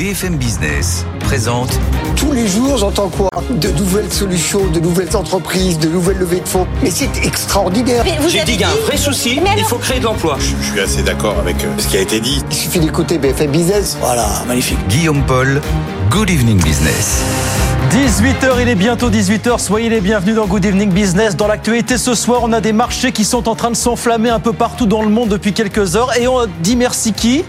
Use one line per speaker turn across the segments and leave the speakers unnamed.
BFM Business présente
Tous les jours, j'entends quoi? De nouvelles solutions, de nouvelles entreprises, de nouvelles levées de fonds. Mais c'est extraordinaire.
J'ai dit qu'il y a un vrai souci, il faut créer de l'emploi.
Je suis assez d'accord avec euh, ce qui a été dit.
Il suffit d'écouter BFM Business. Voilà, magnifique.
Guillaume Paul, Good Evening Business.
18h, il est bientôt 18h. Soyez les bienvenus dans Good Evening Business. Dans l'actualité ce soir, on a des marchés qui sont en train de s'enflammer un peu partout dans le monde depuis quelques heures. Et on dit merci qui?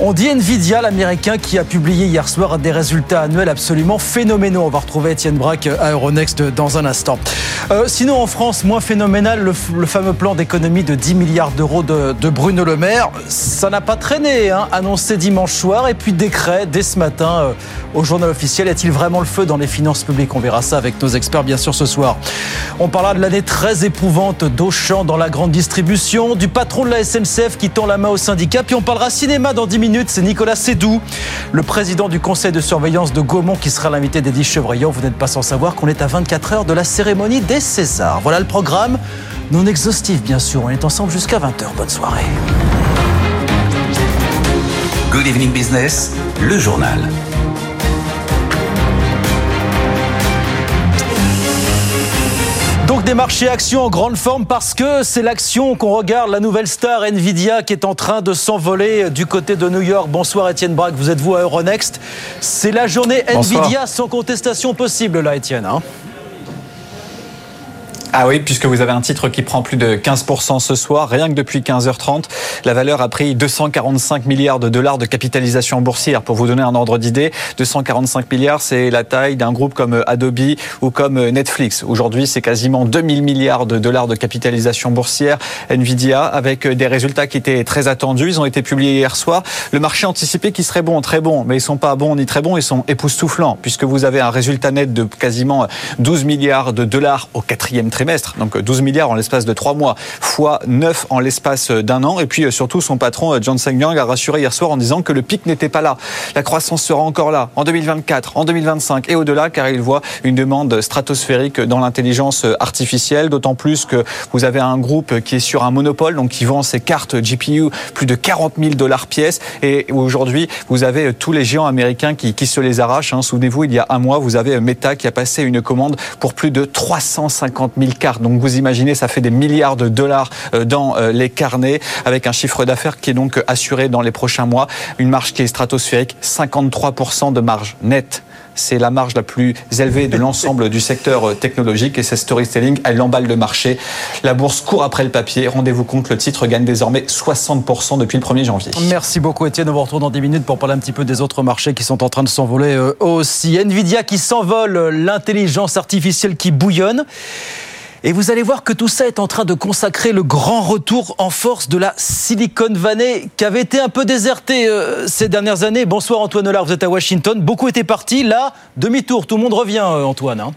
On dit Nvidia, l'américain, qui a publié hier soir des résultats annuels absolument phénoménaux. On va retrouver Étienne Braque à Euronext dans un instant. Euh, sinon, en France, moins phénoménal, le, fameux plan d'économie de 10 milliards d'euros de, Bruno Le Maire. Ça n'a pas traîné, hein, annoncé dimanche soir, et puis décret dès ce matin euh, au journal officiel. Est-il vraiment le feu dans les finances publiques? On verra ça avec nos experts, bien sûr, ce soir. On parlera de l'année très éprouvante d'Auchan dans la grande distribution, du patron de la SNCF qui tend la main au syndicat, puis on parlera cinéma dans 10 minutes c'est Nicolas Sédou, le président du conseil de surveillance de Gaumont, qui sera l'invité d'Eddie Chevrillon. Vous n'êtes pas sans savoir qu'on est à 24 heures de la cérémonie des Césars. Voilà le programme, non exhaustif bien sûr. On est ensemble jusqu'à 20h. Bonne soirée.
Good Evening Business, le journal.
Des marchés actions en grande forme parce que c'est l'action qu'on regarde, la nouvelle star Nvidia qui est en train de s'envoler du côté de New York. Bonsoir Étienne Braque, vous êtes vous à Euronext. C'est la journée Nvidia sans contestation possible là Étienne. Hein
ah oui, puisque vous avez un titre qui prend plus de 15% ce soir, rien que depuis 15h30. La valeur a pris 245 milliards de dollars de capitalisation boursière. Pour vous donner un ordre d'idée, 245 milliards, c'est la taille d'un groupe comme Adobe ou comme Netflix. Aujourd'hui, c'est quasiment 2000 milliards de dollars de capitalisation boursière. Nvidia, avec des résultats qui étaient très attendus, ils ont été publiés hier soir. Le marché anticipait qu'ils seraient bons, très bons, mais ils sont pas bons ni très bons, ils sont époustouflants, puisque vous avez un résultat net de quasiment 12 milliards de dollars au quatrième trimestre donc 12 milliards en l'espace de 3 mois, fois 9 en l'espace d'un an. Et puis euh, surtout, son patron, euh, John Yang, a rassuré hier soir en disant que le pic n'était pas là. La croissance sera encore là en 2024, en 2025 et au-delà, car il voit une demande stratosphérique dans l'intelligence artificielle, d'autant plus que vous avez un groupe qui est sur un monopole, donc qui vend ses cartes GPU plus de 40 000 dollars pièce. Et aujourd'hui, vous avez tous les géants américains qui, qui se les arrachent. Hein. Souvenez-vous, il y a un mois, vous avez Meta qui a passé une commande pour plus de 350 000 Donc vous imaginez, ça fait des milliards de dollars euh, dans euh, les carnets, avec un chiffre d'affaires qui est donc assuré dans les prochains mois, une marge qui est stratosphérique, 53% de marge nette c'est la marge la plus élevée de l'ensemble du secteur euh, technologique et c'est storytelling, elle emballe le marché. La bourse court après le papier. Rendez-vous compte, le titre gagne désormais 60% depuis le 1er janvier.
Merci beaucoup Étienne. On vous retrouve dans 10 minutes pour parler un petit peu des autres marchés qui sont en train de s'envoler aussi. Nvidia qui s'envole, l'intelligence artificielle qui bouillonne. Et vous allez voir que tout ça est en train de consacrer le grand retour en force de la Silicon Valley, qui avait été un peu désertée euh, ces dernières années. Bonsoir Antoine Hollard, vous êtes à Washington. Beaucoup étaient partis. Là, demi-tour, tout le monde revient, euh, Antoine. Hein.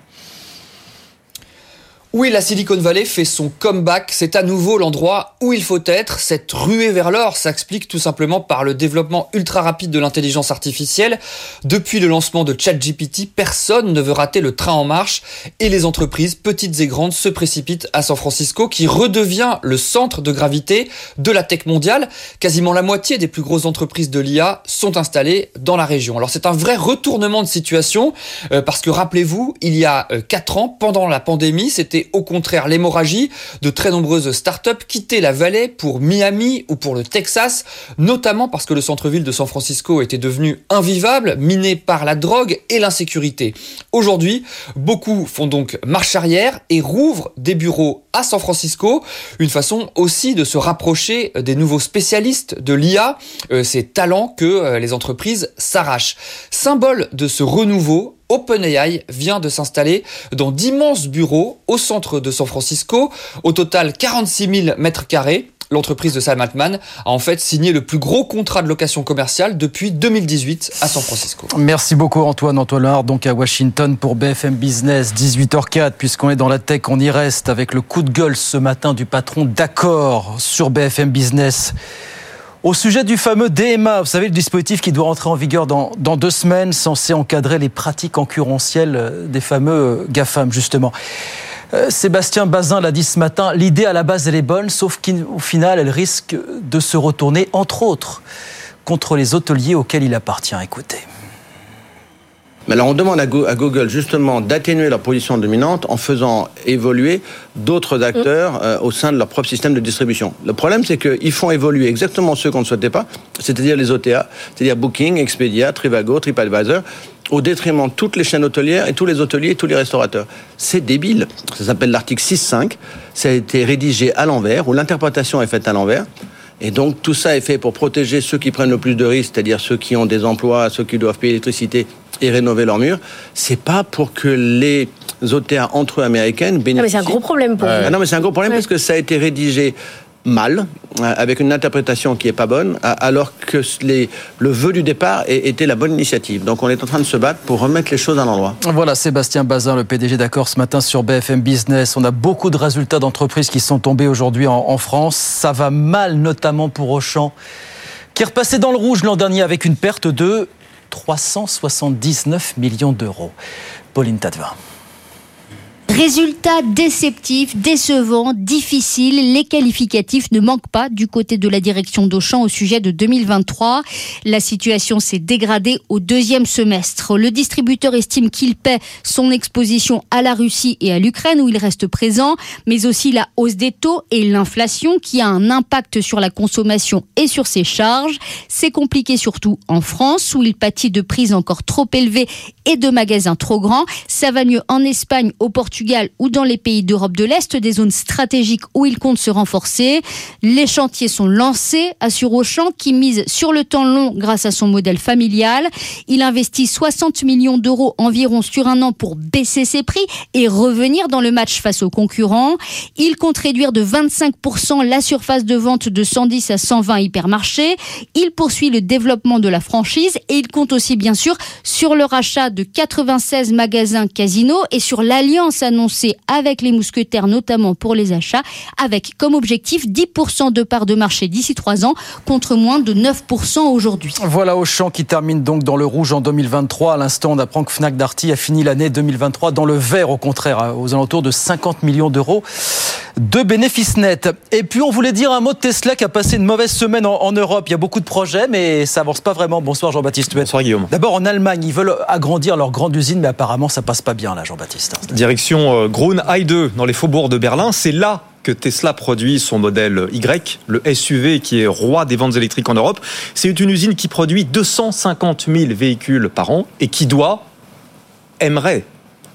Oui, la Silicon Valley fait son comeback. C'est à nouveau l'endroit où il faut être. Cette ruée vers l'or s'explique tout simplement par le développement ultra rapide de l'intelligence artificielle. Depuis le lancement de ChatGPT, personne ne veut rater le train en marche et les entreprises, petites et grandes, se précipitent à San Francisco qui redevient le centre de gravité de la tech mondiale. Quasiment la moitié des plus grosses entreprises de l'IA sont installées dans la région. Alors c'est un vrai retournement de situation euh, parce que rappelez-vous, il y a 4 euh, ans, pendant la pandémie, c'était au contraire l'hémorragie. De très nombreuses startups quittaient la vallée pour Miami ou pour le Texas, notamment parce que le centre-ville de San Francisco était devenu invivable, miné par la drogue et l'insécurité. Aujourd'hui, beaucoup font donc marche arrière et rouvrent des bureaux à San Francisco, une façon aussi de se rapprocher des nouveaux spécialistes de l'IA, euh, ces talents que euh, les entreprises s'arrachent. Symbole de ce renouveau, OpenAI vient de s'installer dans d'immenses bureaux au centre de San Francisco. Au total, 46 000 mètres carrés. L'entreprise de Sam Altman a en fait signé le plus gros contrat de location commerciale depuis 2018 à San Francisco.
Merci beaucoup Antoine Antoine donc à Washington pour BFM Business 18h04 puisqu'on est dans la tech, on y reste avec le coup de gueule ce matin du patron d'accord sur BFM Business. Au sujet du fameux DMA, vous savez, le dispositif qui doit rentrer en vigueur dans, deux semaines, censé encadrer les pratiques concurrentielles euh, des fameux euh, GAFAM, justement. Euh, Sébastien Bazin l'a dit ce matin, l'idée à la base elle est bonne, sauf qu'au final elle risque de se retourner, entre autres, contre les hôteliers auxquels il appartient. Écoutez.
Mais alors on demande à Google justement d'atténuer leur position dominante en faisant évoluer d'autres acteurs mm. euh, au sein de leur propre système de distribution. Le problème c'est qu'ils font évoluer exactement ceux qu'on ne souhaitait pas, c'est-à-dire les OTA, c'est-à-dire Booking, Expedia, Trivago, TripAdvisor, au détriment de toutes les chaînes hôtelières et tous les hôteliers et tous les restaurateurs. C'est débile. Ça s'appelle l'article 6.5. Ça a été rédigé à l'envers, où l'interprétation est faite à l'envers. Et donc tout ça est fait pour protéger ceux qui prennent le plus de risques, c'est-à-dire ceux qui ont des emplois, ceux qui doivent payer l'électricité et rénover leurs murs. C'est pas pour que les OTA entre eux américaines bénéficient.
Non mais c'est un gros problème pour
ah non mais c'est un gros problème parce que ça a été rédigé mal, euh, avec une interprétation qui est pas bonne, alors que les, le vœu du départ était la bonne initiative. Donc on est en train de se battre pour remettre les choses à l'endroit.
Voilà, Sébastien Bazin, le PDG d'accord ce matin sur BFM Business. On a beaucoup de résultats d'entreprises qui sont tombés aujourd'hui en, en France. Ça va mal, notamment pour Auchan, qui est repassé dans le rouge l'an dernier avec une perte de 379 millions d'euros. Pauline Tadevin.
Résultat déceptif, décevant, difficile. Les qualificatifs ne manquent pas du côté de la direction d'Auchan au sujet de 2023. La situation s'est dégradée au deuxième semestre. Le distributeur estime qu'il paie son exposition à la Russie et à l'Ukraine où il reste présent, mais aussi la hausse des taux et l'inflation qui a un impact sur la consommation et sur ses charges. C'est compliqué surtout en France où il pâtit de prises encore trop élevées et de magasins trop grands. Ça va mieux en Espagne, au Portugal ou dans les pays d'Europe de l'Est, des zones stratégiques où il compte se renforcer. Les chantiers sont lancés, assure Auchan, qui mise sur le temps long grâce à son modèle familial. Il investit 60 millions d'euros environ sur un an pour baisser ses prix et revenir dans le match face aux concurrents. Il compte réduire de 25% la surface de vente de 110 à 120 hypermarchés. Il poursuit le développement de la franchise et il compte aussi bien sûr sur le rachat de 96 magasins casinos et sur l'alliance annoncé avec les mousquetaires, notamment pour les achats, avec comme objectif 10% de part de marché d'ici 3 ans, contre moins de 9% aujourd'hui.
Voilà Auchan qui termine donc dans le rouge en 2023. À l'instant, on apprend que Fnac Darty a fini l'année 2023 dans le vert, au contraire, aux alentours de 50 millions d'euros de bénéfices nets. Et puis, on voulait dire un mot de Tesla qui a passé une mauvaise semaine en, Europe. Il y a beaucoup de projets, mais ça avance pas vraiment. Bonsoir Jean-Baptiste.
Bonsoir Guillaume.
D'abord, en Allemagne, ils veulent agrandir leur grande usine, mais apparemment, ça passe pas bien là, Jean-Baptiste.
Direction euh, Grune i2 dans les faubourgs de Berlin. C'est là que Tesla produit son modèle Y, le SUV qui est roi des ventes électriques en Europe. C'est une usine qui produit 250 000 véhicules par an et qui doit, aimerait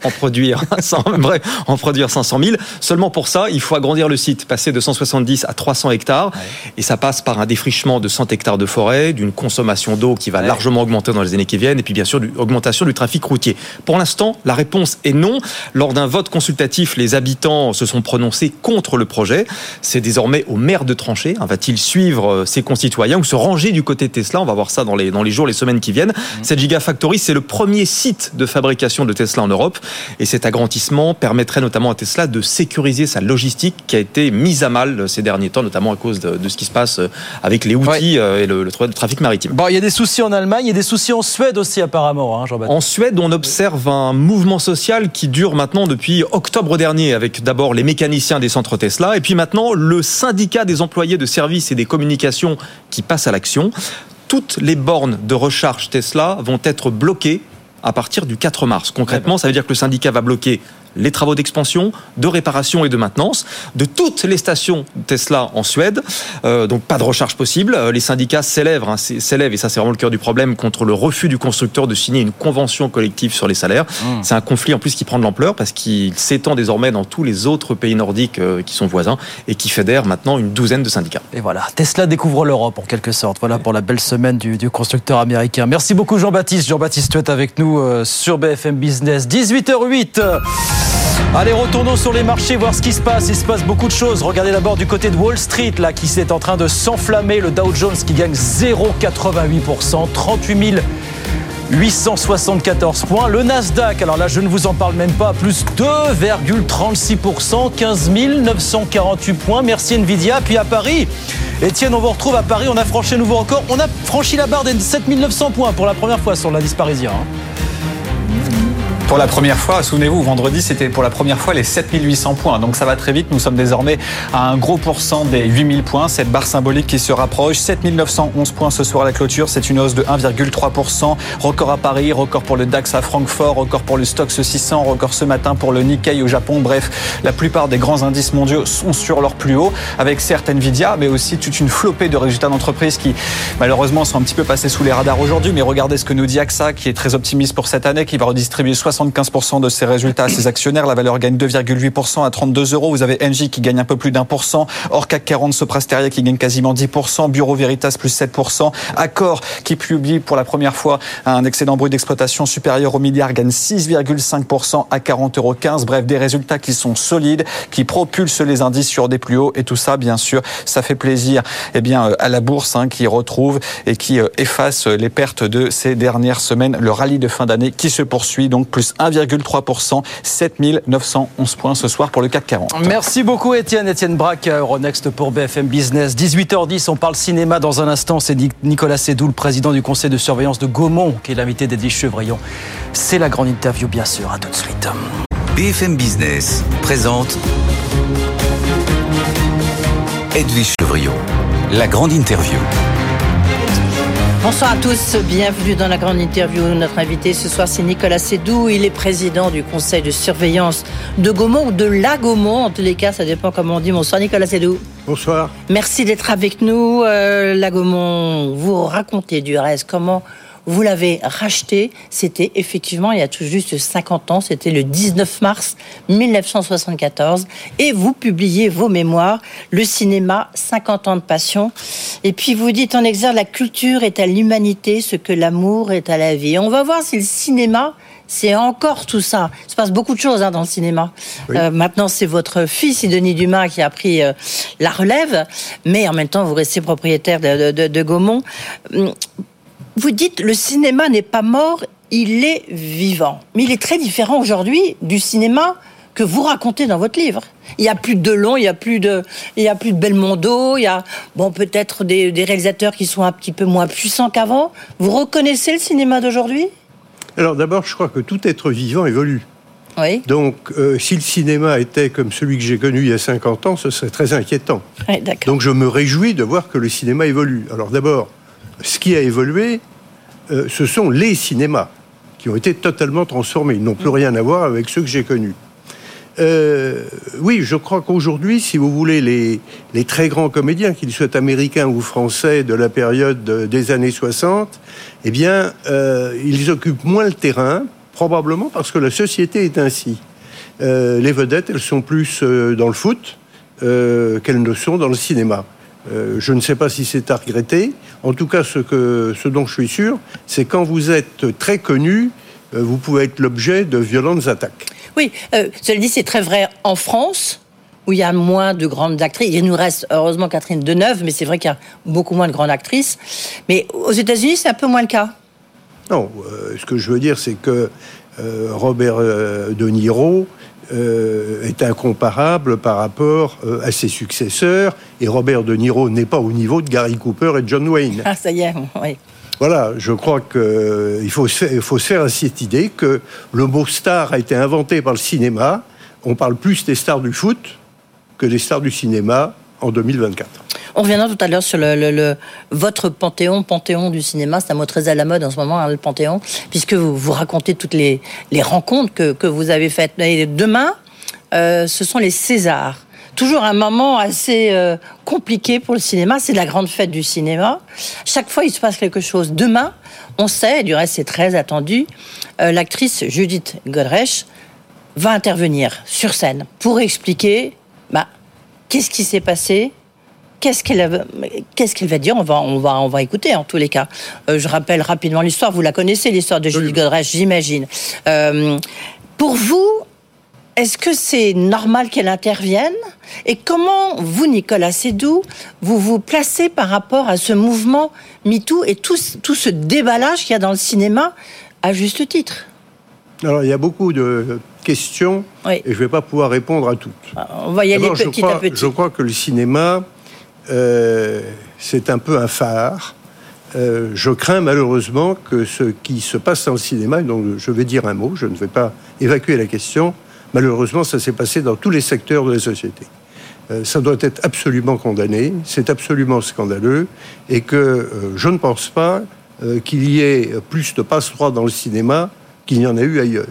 en produire, en produire 500 000. Seulement pour ça, il faut agrandir le site, passer de 170 à 300 hectares. Et ça passe par un défrichement de 100 hectares de forêt, d'une consommation d'eau qui va largement augmenter dans les années qui viennent, et puis bien sûr, d'une augmentation du trafic routier. Pour l'instant, la réponse est non. Lors d'un vote consultatif, les habitants se sont prononcés contre le projet. C'est désormais au maire de trancher. Hein, va-t-il suivre euh, ses concitoyens ou se ranger du côté de Tesla? On va voir ça dans les, dans les jours, les semaines qui viennent. Mmh. Cette Gigafactory, c'est le premier site de fabrication de Tesla en Europe. Et cet agrandissement permettrait notamment à Tesla de sécuriser sa logistique qui a été mise à mal ces derniers temps, notamment à cause de, ce qui se passe avec les outils euh, et le, trafic maritime.
Bon, il y a des soucis en Allemagne, il y a des soucis en Suède aussi apparemment, hein,
En Suède, on observe un mouvement social qui dure maintenant depuis octobre dernier, avec d'abord les mécaniciens des centres Tesla, et puis maintenant le syndicat des employés de services et des communications qui passe à l'action. Toutes les bornes de recharge Tesla vont être bloquées à partir du 4 mars. Concrètement, ça veut dire que le syndicat va bloquer les travaux d'expansion, de réparation et de maintenance de toutes les stations Tesla en Suède. Euh, donc pas de recharge possible. Euh, les syndicats s'élèvent, hein, s'élèvent, et ça c'est vraiment le cœur du problème, contre le refus du constructeur de signer une convention collective sur les salaires. Mmh. C'est un conflit en plus qui prend de l'ampleur parce qu'il s'étend désormais dans tous les autres pays nordiques euh, qui sont voisins et qui fédère maintenant une douzaine de syndicats.
Et voilà, Tesla découvre l'Europe en quelque sorte. Voilà pour la belle semaine du, du constructeur américain. Merci beaucoup Jean-Baptiste. Jean-Baptiste, tu es avec nous sur BFM Business. 18h08. Allez, retournons sur les marchés, voir ce qui se passe. Il se passe beaucoup de choses. Regardez d'abord du côté de Wall Street, là, qui est en train de s'enflammer. Le Dow Jones qui gagne 0,88%, 38 874 points. Le Nasdaq, alors là, je ne vous en parle même pas, plus 2,36%, 15 948 points. Merci Nvidia. Puis à Paris, Etienne, on vous retrouve à Paris. On a franchi nouveau record. On a franchi la barre des 7900 points pour la première fois sur l'indice parisien. Hein.
Pour la première fois, souvenez-vous, vendredi, c'était pour la première fois les 7800 points. Donc ça va très vite. Nous sommes désormais à un gros pourcent des 8000 points. Cette barre symbolique qui se rapproche. 7911 points ce soir à la clôture. C'est une hausse de 1,3%. Record à Paris, record pour le DAX à Francfort, record pour le Stoxx 600, record ce matin pour le Nikkei au Japon. Bref, la plupart des grands indices mondiaux sont sur leur plus haut, avec certes Nvidia, mais aussi toute une flopée de résultats d'entreprise qui, malheureusement, sont un petit peu passés sous les radars aujourd'hui. Mais regardez ce que nous dit AXA, qui est très optimiste pour cette année, qui va redistribuer 75% de ses résultats à ses actionnaires. La valeur gagne 2,8% à 32 euros. Vous avez Engie qui gagne un peu plus d'un pour cent. Orcac 40, Soprasteria qui gagne quasiment 10%. Bureau Veritas plus 7%. Accor qui publie pour la première fois un excédent brut d'exploitation supérieur au milliard gagne 6,5% à 40,15 euros. Bref, des résultats qui sont solides, qui propulsent les indices sur des plus hauts. Et tout ça, bien sûr, ça fait plaisir eh bien, euh, à la bourse hein, qui retrouve et qui euh, efface les pertes de ces dernières semaines. Le rallye de fin d'année qui se poursuit, donc plus 1,3%, 7911 points ce soir pour le CAC 40.
Merci beaucoup Étienne. Étienne Braque, Euronext pour BFM Business. 18h10, on parle cinéma dans un instant. C'est Nicolas Sédou, le président du conseil de surveillance de Gaumont, qui est l'invité d'Edwige Chevrillon. C'est la grande interview, bien sûr. À tout de suite.
BFM Business présente Edwige Chevrillon, la grande interview.
Bonsoir à tous, bienvenue dans la grande interview. Notre invité ce soir, c'est Nicolas Sédou. Il est président du conseil de surveillance de Gaumont ou de la Gaumont. En tous les cas, ça dépend comment on dit. Bonsoir Nicolas Sédou.
Bonsoir.
Merci d'être avec nous. Euh, la Gaumont, vous racontez du reste comment vous l'avez racheté. C'était effectivement il y a tout juste 50 ans. C'était le 19 mars 1974. Et vous publiez vos mémoires, Le cinéma, 50 ans de passion. Et puis vous dites en exergue, la culture est à l'humanité ce que l'amour est à la vie. On va voir si le cinéma c'est encore tout ça. Il se passe beaucoup de choses hein, dans le cinéma. Euh, maintenant, c'est votre fils, Denis Dumas, qui a pris euh, la relève, mais en même temps, vous restez propriétaire de, de, de Gaumont. Vous dites le cinéma n'est pas mort, il est vivant. Mais il est très différent aujourd'hui du cinéma que vous racontez dans votre livre. Il y a plus de Delon, il y a plus de, il y a plus de Belmondo, il y a bon peut-être des, des réalisateurs qui sont un petit peu moins puissants qu'avant. Vous reconnaissez le cinéma d'aujourd'hui?
Alors d'abord, je crois que tout être vivant évolue.
Oui.
Donc, euh, si le cinéma était comme celui que j'ai connu il y a 50 ans, ce serait très inquiétant.
Oui.
Donc, je me réjouis de voir que le cinéma évolue. Alors, d'abord, ce qui a évolué, euh, ce sont les cinémas qui ont été totalement transformés. Ils n'ont plus rien à voir avec ceux que j'ai connus. Euh, oui, je crois qu'aujourd'hui, si vous voulez, les, les très grands comédiens, qu'ils soient américains ou français de la période de- des années 60, eh bien, euh, ils occupent moins le terrain, probablement parce que la société est ainsi. Euh, les vedettes, elles sont plus euh, dans le foot euh, qu'elles ne sont dans le cinéma. Euh, je ne sais pas si c'est à regretter. En tout cas, ce, que, ce dont je suis sûr, c'est quand vous êtes très connu, euh, vous pouvez être l'objet de violentes attaques.
Oui, euh, cela dit, c'est très vrai en France, où il y a moins de grandes actrices. Il nous reste heureusement Catherine Deneuve, mais c'est vrai qu'il y a beaucoup moins de grandes actrices. Mais aux États-Unis, c'est un peu moins le cas.
Non, ce que je veux dire, c'est que Robert De Niro euh, est incomparable par rapport euh, à ses successeurs, et Robert De Niro n'est pas au niveau de Gary Cooper et John Wayne.
Ah, ça y est, oui.
Voilà, je crois qu'il faut, se faire- il faut se faire à cette idée que le mot star a été inventé par le cinéma. On parle plus des stars du foot que des stars du cinéma en 2024.
On reviendra tout à l'heure sur le, votre panthéon, panthéon du cinéma. C'est un mot très à la mode en ce moment, hein, le panthéon, puisque vous, vous racontez toutes les, rencontres que, que vous avez faites. Et demain, euh, ce sont les Césars. Toujours un moment assez euh, compliqué pour le cinéma. C'est la grande fête du cinéma. Chaque fois, il se passe quelque chose. Demain, on sait, et du reste, c'est très attendu, euh, l'actrice Judith Godrèche va intervenir sur scène pour expliquer bah, qu'est-ce qui s'est passé, Qu'est-ce qu'elle va- qu'est-ce qu'elle va dire? On va, on, va, on va écouter en tous les cas. Euh, je rappelle rapidement l'histoire. Vous la connaissez, l'histoire de Julie Godrèche, j'imagine. Euh, pour vous, est-ce que c'est normal qu'elle intervienne? Et comment vous, Nicolas Sédou, vous vous placez par rapport à ce mouvement MeToo et tout, tout ce déballage qu'il y a dans le cinéma, à juste titre?
Alors, il y a beaucoup de questions et je ne vais pas pouvoir répondre à toutes.
On va y aller petit
crois-
à petit.
Je crois que le cinéma, euh, c'est un peu un phare euh, je crains malheureusement que ce qui se passe dans le cinéma, donc je vais dire un mot, je ne vais pas évacuer la question, malheureusement ça s'est passé dans tous les secteurs de la société. Euh, ça doit être absolument condamné, c'est absolument scandaleux, et que je ne pense pas qu'il y ait plus de passe-droit dans le cinéma qu'il n'y en a eu ailleurs.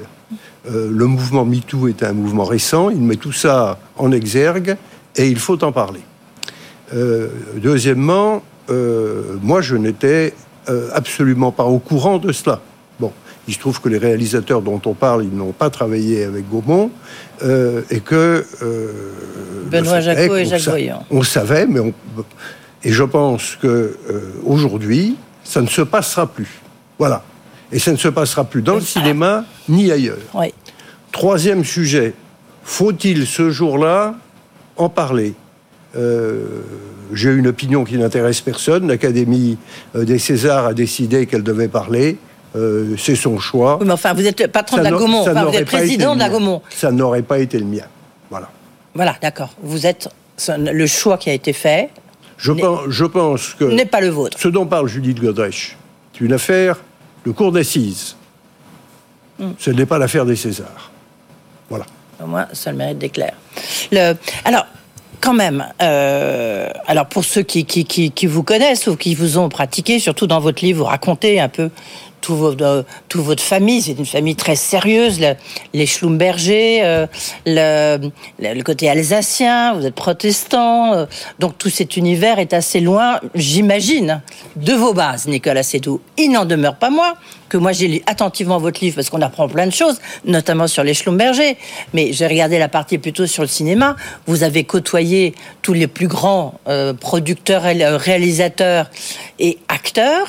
Euh, le mouvement MeToo est un mouvement récent, il met tout ça en exergue, et il faut en parler. Euh, deuxièmement, euh, moi je n'étais absolument pas au courant de cela. Bon, il se trouve que les réalisateurs dont on parle, ils n'ont pas travaillé avec Gaumont, et que...
Benoît Jacot et Jacques Voyant.
On savait, mais on... Et je pense que aujourd'hui, ça ne se passera plus. Voilà. Et ça ne se passera plus dans le cinéma ni ailleurs.
Oui.
Troisième sujet, faut-il ce jour-là en parler? Euh, J'ai une opinion qui n'intéresse personne. L'Académie euh, des Césars a décidé qu'elle devait parler. Euh, C'est son choix.
Oui, mais enfin, vous êtes patron de
Ça
la
n'a-
Gaumont. Enfin, vous êtes président de la. Gaumont.
Ça n'aurait pas été le mien. Voilà.
Voilà, d'accord. Vous êtes le choix qui a été fait
Je, pense, je pense que
n'est pas le vôtre.
ce dont parle Judith Godrèche, c'est une affaire de cour d'assises.
Hmm.
Ce n'est pas l'affaire des Césars. Voilà.
Au moins, ça le mérite d'éclair. Le... Alors, quand même, euh, alors pour ceux qui, qui, qui, qui vous connaissent ou qui vous ont pratiqué, surtout dans votre livre, vous racontez un peu tout toute votre famille. C'est une famille très sérieuse. le- les Schlumberger, euh, le, côté alsacien, vous êtes protestant. euh, donc tout cet univers est assez loin, j'imagine, de vos bases, Nicolas Sédou. Il n'en demeure pas moins que moi j'ai lu attentivement votre livre parce qu'on apprend plein de choses, notamment sur les Schlumberger. Mais j'ai regardé la partie plutôt sur le cinéma. Vous avez côtoyé tous les plus grands euh, producteurs, euh, réalisateurs et acteurs.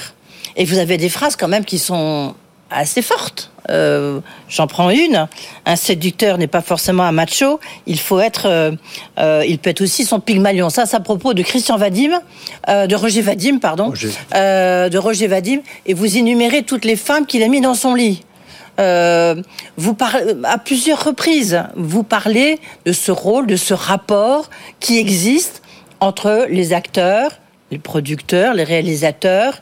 Et vous avez des phrases quand même qui sont assez fortes. Euh, J'en prends une. Un séducteur n'est pas forcément un macho. Il faut être. euh, euh, il peut être aussi son pygmalion. Ça, c'est à propos de Christian Vadim, de Roger Vadim, pardon, de Roger Vadim. Et vous énumérez toutes les femmes qu'il a mis dans son lit. Vous parlez à plusieurs reprises. Vous parlez de ce rôle, de ce rapport qui existe entre les acteurs, les producteurs, les réalisateurs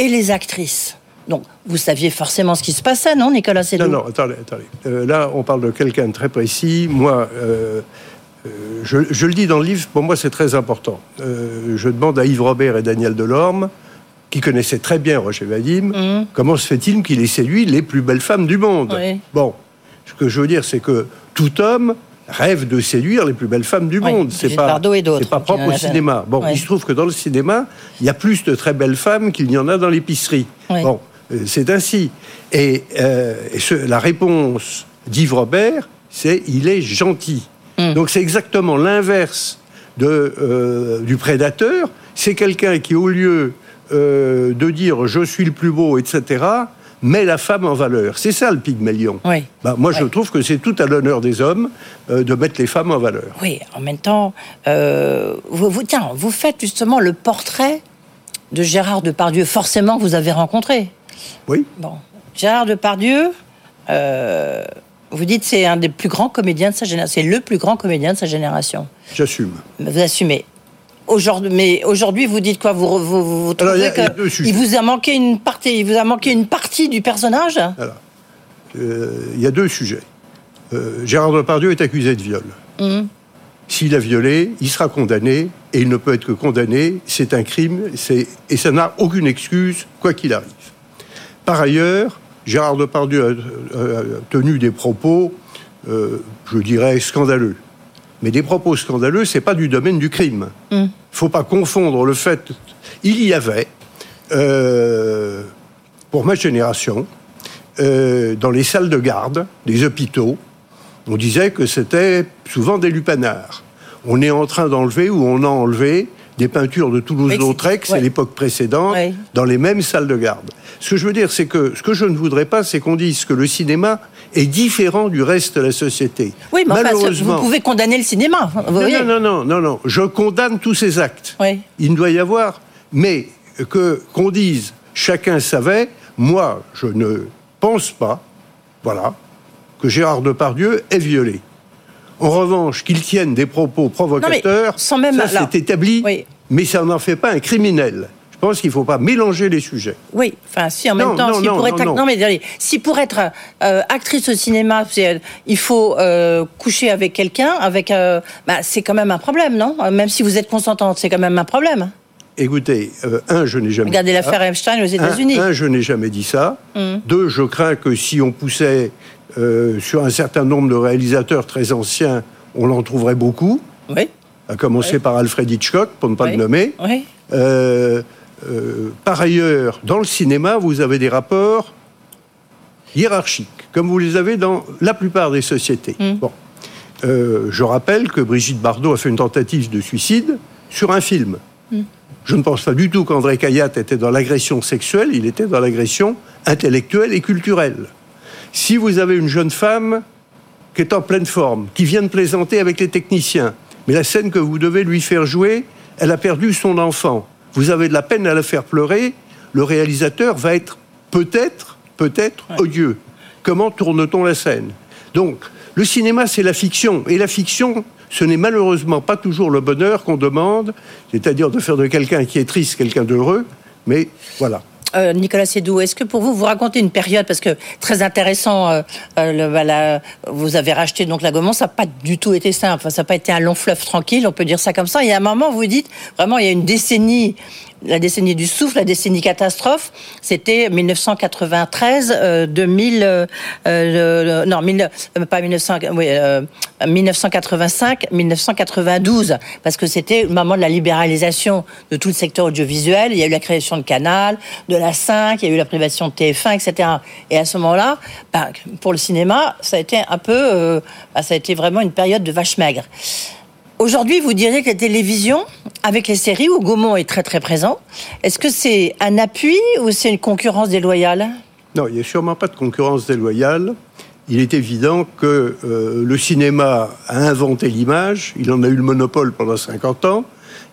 et les actrices. Donc, vous saviez forcément ce qui se passait, non, Nicolas Sédou
Non, non, attendez, attendez. Euh, là, on parle de quelqu'un de très précis. Moi, euh, euh, je, je le dis dans le livre, pour moi, c'est très important. Je demande à Yves Robert et Daniel Delorme, qui connaissaient très bien Roger Vadim, comment se fait-il qu'il ait séduit les plus belles femmes du monde
Oui.
Bon, ce que je veux dire, c'est que tout homme rêve de séduire les plus belles femmes du
Oui,
monde. C'est pas, pas
qui
propre au cinéma. Bon, il se trouve que dans le cinéma, il y a plus de très belles femmes qu'il n'y en a dans l'épicerie.
Oui.
Bon, euh, c'est ainsi. Et, euh, ce- la réponse d'Yves Robert, c'est il est gentil.
Hmm.
Donc c'est exactement l'inverse de, euh, du prédateur. C'est quelqu'un qui, au lieu euh, de dire je suis le plus beau, etc., met la femme en valeur. C'est ça le pygmalion.
Oui.
Bah, moi, je trouve que c'est tout à l'honneur des hommes euh, de mettre les femmes en valeur.
Oui, en même temps, euh, vous, vous- tiens, vous faites justement le portrait de Gérard Depardieu, forcément que vous avez rencontré.
Oui.
Bon, Gérard Depardieu, euh, vous dites c'est un des plus grands comédiens de sa génération, c'est le plus grand comédien de sa génération.
J'assume.
Vous assumez. Aujourd'hui, mais aujourd'hui, vous dites quoi? Vous, vous, vous, vous
Alors, il y
trouvez
a-
vous manqué une partie, il vous a manqué une partie du personnage?
Euh, Il y a deux sujets. Euh, Gérard Depardieu est accusé de viol.
Mhm.
S'il a violé, il sera condamné, et il ne peut être que condamné. C'est un crime, et ça n'a aucune excuse, quoi qu'il arrive. Par ailleurs, Gérard Depardieu a, a- a tenu des propos, euh, je dirais, scandaleux. Mais des propos scandaleux, c'est pas du domaine du crime. Il faut pas confondre le fait. Il y avait, euh, pour ma génération, euh, dans les salles de garde des hôpitaux, on disait que c'était souvent des lupanards. On est en train d'enlever ou on a enlevé des peintures de Toulouse-Lautrec, c'est
ouais.
l'époque précédente,
Ouais.
dans les mêmes salles de garde. Ce que je veux dire, c'est que ce que je ne voudrais pas, c'est qu'on dise que le cinéma est différent du reste de la société.
Oui, mais
Malheureusement,
vous pouvez condamner le cinéma. Vous
non,
voyez
non, non, non, non. Je condamne tous ces actes.
Oui.
Il doit y avoir, mais que qu'on dise chacun savait. Moi, je ne pense pas, voilà, que Gérard Depardieu est violé. En revanche, qu'il tienne des propos provocateurs,
sans même-
ça c'est établi,
oui.
mais ça n'en fait pas un criminel. Pense qu'il ne faut pas mélanger les sujets.
Oui, enfin, si en même
Non,
temps,
non,
si,
non,
pour être,
non.
non, mais attendez, si pour être euh, actrice au cinéma, euh, il faut euh, coucher avec quelqu'un, avec, euh, bah, c'est quand même un problème, non? Même si vous êtes consentante, c'est quand même un problème.
Écoutez, un, je n'ai jamais
Regardez l'affaire. Epstein aux
Un-
États-Unis.
Un, je n'ai jamais dit ça.
Mm.
Deux, je crains que si on poussait sur un certain nombre de réalisateurs très anciens, on en trouverait beaucoup.
Oui.
À commencer
Oui.
par Alfred Hitchcock, pour ne pas
Oui.
le nommer.
Oui.
Euh, par ailleurs, dans le cinéma, vous avez des rapports hiérarchiques, comme vous les avez dans la plupart des sociétés. Bon. Euh, je rappelle que Brigitte Bardot a fait une tentative de suicide sur un film. Je ne pense pas du tout qu'André Cayatte était dans l'agression sexuelle, il était dans l'agression intellectuelle et culturelle. Si vous avez une jeune femme qui est en pleine forme, qui vient de plaisanter avec les techniciens, mais la scène que vous devez lui faire jouer, elle a perdu son enfant, vous avez de la peine à la faire pleurer, le réalisateur va être peut-être, peut-être odieux. Comment tourne-t-on la scène? Donc, le cinéma, c'est la fiction. Et la fiction, ce n'est malheureusement pas toujours le bonheur qu'on demande, c'est-à-dire de faire de quelqu'un qui est triste quelqu'un d'heureux, mais voilà.
Euh, Nicolas Sédou, est-ce que pour vous, vous racontez une période, parce que très intéressant, euh, euh, bah, vous avez racheté donc la Gaumont, ça n'a pas du tout été simple, ça n'a pas été un long fleuve tranquille, on peut dire ça comme ça. Y a un moment, vous dites, vraiment, il y a une décennie, la décennie du souffle, la décennie catastrophe, c'était 1993, euh, 2000, euh, euh, non, 1000, euh, pas 1900, oui, euh, 1985, 1992, parce que c'était le moment de la libéralisation de tout le secteur audiovisuel. Il y a eu la création de Canal, de la 5, il y a eu la privation de TF1, etc. Et à ce moment-là, ben, pour le cinéma, ça a été un peu, euh, ben, ça a été vraiment une période de vache maigre. Aujourd'hui, vous diriez que la télévision, avec les séries où Gaumont est très très présent, est-ce que c'est un appui ou c'est une concurrence déloyale?
Non, il n'y a sûrement pas de concurrence déloyale. Il est évident que euh, le cinéma a inventé l'image, il en a eu le monopole pendant 50 ans,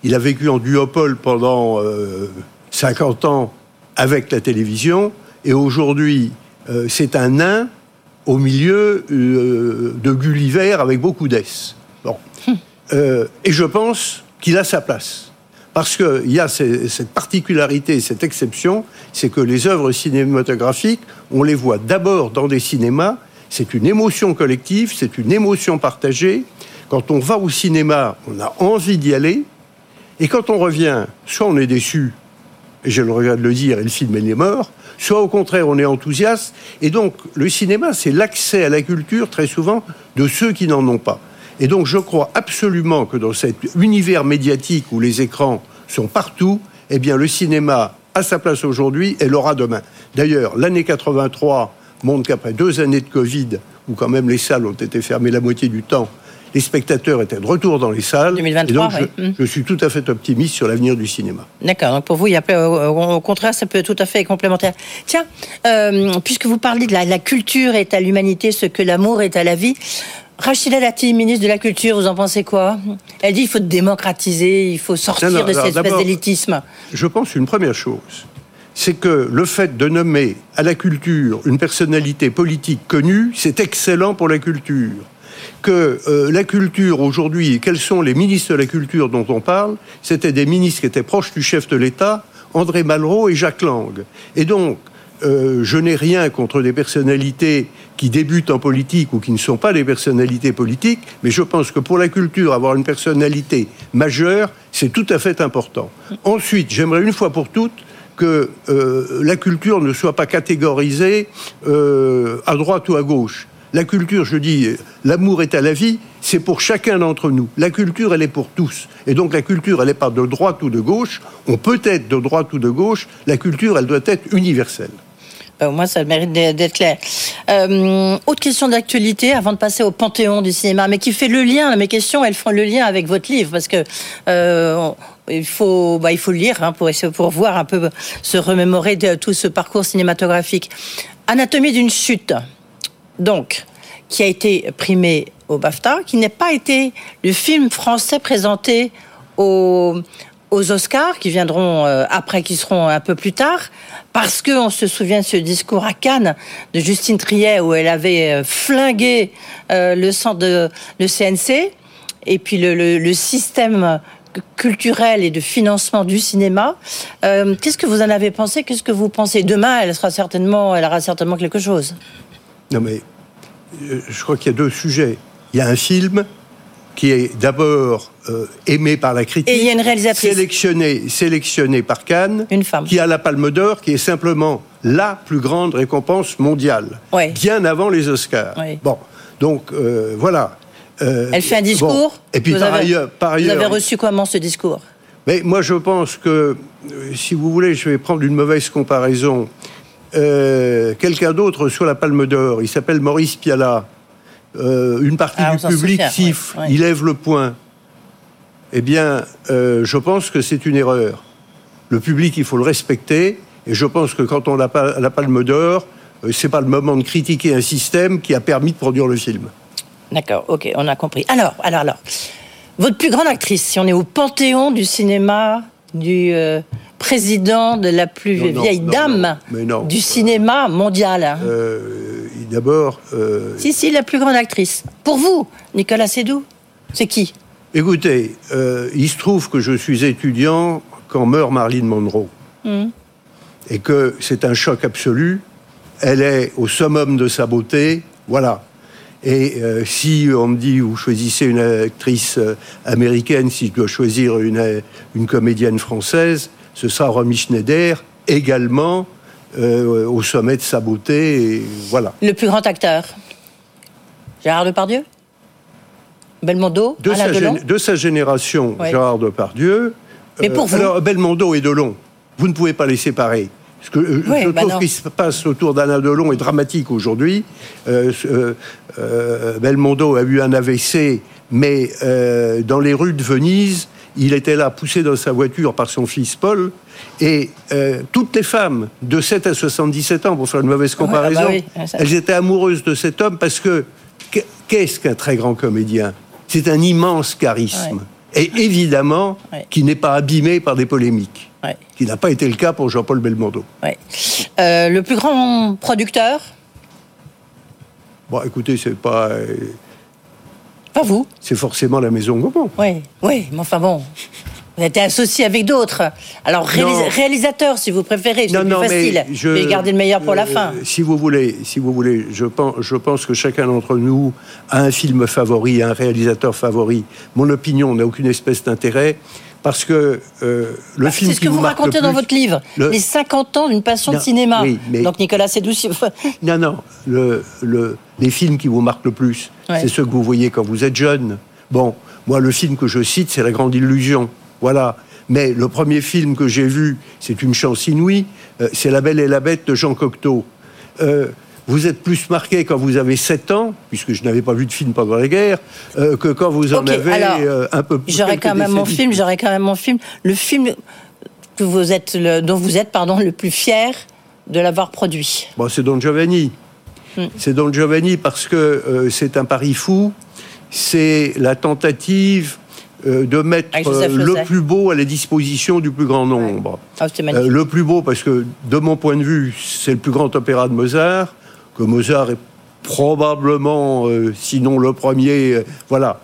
il a vécu en duopole pendant euh, 50 ans avec la télévision, et aujourd'hui, euh, c'est un nain au milieu euh, de Gulliver avec beaucoup d'S. Euh, et je pense qu'il a sa place. Parce qu'il y a cette particularité, cette exception, c'est que les œuvres cinématographiques, on les voit d'abord dans des cinémas, c'est une émotion collective, c'est une émotion partagée. Quand on va au cinéma, on a envie d'y aller, et quand on revient, soit on est déçu, et j'ai le regret de le dire, et le film il est mort, soit au contraire on est enthousiaste. Et donc le cinéma, c'est l'accès à la culture très souvent de ceux qui n'en ont pas. Et donc je crois absolument que dans cet univers médiatique où les écrans sont partout, eh bien le cinéma a sa place aujourd'hui et l'aura demain. D'ailleurs, l'année 83 montre qu'après deux années de Covid, où quand même les salles ont été fermées la moitié du temps, les spectateurs étaient de retour dans les salles.
2023,
et donc je,
oui.
Je suis tout à fait optimiste sur l'avenir du cinéma.
D'accord, donc pour vous, il y a, pas- au, au contraire, ça peut être tout à fait complémentaire. Tiens, euh, puisque vous parlez de la, la culture est à l'humanité ce que l'amour est à la vie, Rachida Dati, ministre de la Culture, vous en pensez quoi? Elle dit il faut démocratiser, il faut sortir
Non, non,
de
alors
cette espèce d'élitisme.
Je pense une première chose, c'est que le fait de nommer à la culture une personnalité politique connue, c'est excellent pour la culture. Que euh, la culture aujourd'hui, quels sont les ministres de la culture dont on parle? C'était des ministres qui étaient proches du chef de l'État, André Malraux et Jacques Lang. Et donc, euh, je n'ai rien contre des personnalités qui débutent en politique ou qui ne sont pas des personnalités politiques, mais je pense que pour la culture, avoir une personnalité majeure, c'est tout à fait important. Ensuite, j'aimerais une fois pour toutes que euh, la culture ne soit pas catégorisée euh, à droite ou à gauche. La culture, je dis, l'amour est à la vie, c'est pour chacun d'entre nous. La culture, elle est pour tous. Et donc la culture, elle n'est pas de droite ou de gauche. On peut être de droite ou de gauche. La culture, elle doit être universelle.
Ben, au moins, ça mérite d'être clair. Euh, autre question d'actualité, avant de passer au panthéon du cinéma, mais qui fait le lien. Mes questions, elles font le lien avec votre livre, parce que euh, il faut, bah, il faut le lire hein, pour pour voir un peu se remémorer de tout ce parcours cinématographique. Anatomie d'une chute, donc, qui a été primé au BAFTA, qui n'a pas été le film français présenté au aux Oscars qui viendront euh, après, qui seront un peu plus tard, parce que on se souvient de ce discours à Cannes de Justine Triet où elle avait euh, flingué euh, le centre de le CNC et puis le, système culturelle et de financement du cinéma. Qu'est-ce que vous en avez pensé? Qu'est-ce que vous pensez? Demain, elle sera certainement, elle aura certainement quelque chose.
Non mais, je crois qu'il y a deux sujets. Il y a un film qui est d'abord euh, aimé par la critique.
Et il y a une réalisatrice.
Sélectionné, sélectionné par Cannes.
Une femme.
Qui a la Palme d'Or, qui est simplement la plus grande récompense mondiale.
Ouais.
Bien avant les Oscars.
Ouais.
Bon, donc euh, voilà. Euh,
Elle fait un discours.
bon. Et puis
Vous
par
avez-
ailleurs, par
Vous
ailleurs,
avez reçu comment ce discours?
Mais moi, je pense que, euh, si vous voulez, je vais prendre une mauvaise comparaison. Quelqu'un d'autre sur la Palme d'Or, il s'appelle Maurice Piala. Euh, une partie
Ah,
du public siffle,
ouais, ouais.
il lève le poing. Eh bien, euh, je pense que c'est une erreur. Le public, il faut le respecter. Et je pense que quand on n'a pas la Palme d'Or, euh, c'est pas le moment de critiquer un système qui a permis de produire le film.
D'accord, ok, on a compris. Alors, alors, alors, votre plus grande actrice, si on est au panthéon du cinéma, du président de la plus
Non,
vieille
non,
dame
non,
du cinéma mondial. hein.
Euh, D'abord, euh,
Si, si, la plus grande actrice. Pour vous, Nicolas Sédou, c'est qui?
Écoutez, euh, il se trouve que je suis étudiant quand meurt Marilyn Monroe
Hmm.
et que c'est un choc absolu. Elle est au summum de sa beauté, voilà. Et euh, si on me dit vous choisissez une actrice américaine, si je dois choisir une, une comédienne française, ce sera Romy Schneider, également euh, au sommet de sa beauté, et voilà.
Le plus grand acteur Gérard Depardieu? Belmondo
de
Alain
sa,
Delon?
de sa génération,
Ouais.
Gérard Depardieu.
Mais pour vous?
Alors, Belmondo et Delon, vous ne pouvez pas les séparer. Ce que euh, je
bah
trouve
non.
qu'il se passe autour d'Alain Delon est dramatique aujourd'hui. Euh, euh, euh, Belmondo a eu un AVC, mais euh, dans les rues de Venise, il était là, poussé dans sa voiture par son fils Paul. Et euh, toutes les femmes de 7 à 77 ans, pour faire une mauvaise
Ouais, ah bah
comparaison,
oui, ça-
elles étaient amoureuses de cet homme parce que qu'est- qu'est-ce qu'un très grand comédien? C'est un immense charisme. Et évidemment, qui n'est pas abîmé par des polémiques. Qui n'a pas été le cas pour Jean-Paul Belmondo.
Euh, le plus grand producteur?
Bon, écoutez, c'est pas. euh,
Pas vous
C'est forcément la maison Gaumont.
Oui, oui, mais enfin bon. Vous êtes associé avec d'autres. Alors, réalis- réalisateur, si vous préférez, c'est plus facile.
je-
mais gardez le meilleur pour la
euh,
fin.
Si vous voulez, si vous voulez, je pense, je pense que chacun d'entre nous a un film favori, un réalisateur favori. Mon opinion n'a aucune espèce d'intérêt parce que euh, le film
C'est ce que vous racontez dans
plus-
votre livre.
le-
Les 50 ans d'une passion
Non,
de cinéma.
oui, mais-
Donc, Nicolas Sédou, si-
Non, non. Le, le- les films qui vous marquent le plus,
Ouais.
c'est ceux que vous voyez quand vous êtes jeune. Bon, moi, le film que je cite, c'est La Grande Illusion. Voilà. Mais le premier film que j'ai vu, c'est une chance inouïe. euh, c'est La Belle et la Bête de Jean Cocteau. Euh, vous êtes plus marqué quand vous avez 7 ans, puisque je n'avais pas vu de film pendant la guerre, euh, que quand vous en avez
alors,
un peu plus.
J'aurais quand même mon film, j'aurais quand même mon film. Le film que vous êtes le- dont vous êtes pardon, le plus fier de l'avoir produit.
Bon, c'est Don Giovanni.
Hmm.
C'est Don Giovanni parce que euh, c'est un pari fou. C'est la tentative euh, de mettre
Joseph
euh, le plus beau à la disposition du plus grand nombre.
Ah,
le plus beau parce que, de mon point de vue, c'est le plus grand opéra de Mozart, que Mozart est probablement, sinon le premier, voilà.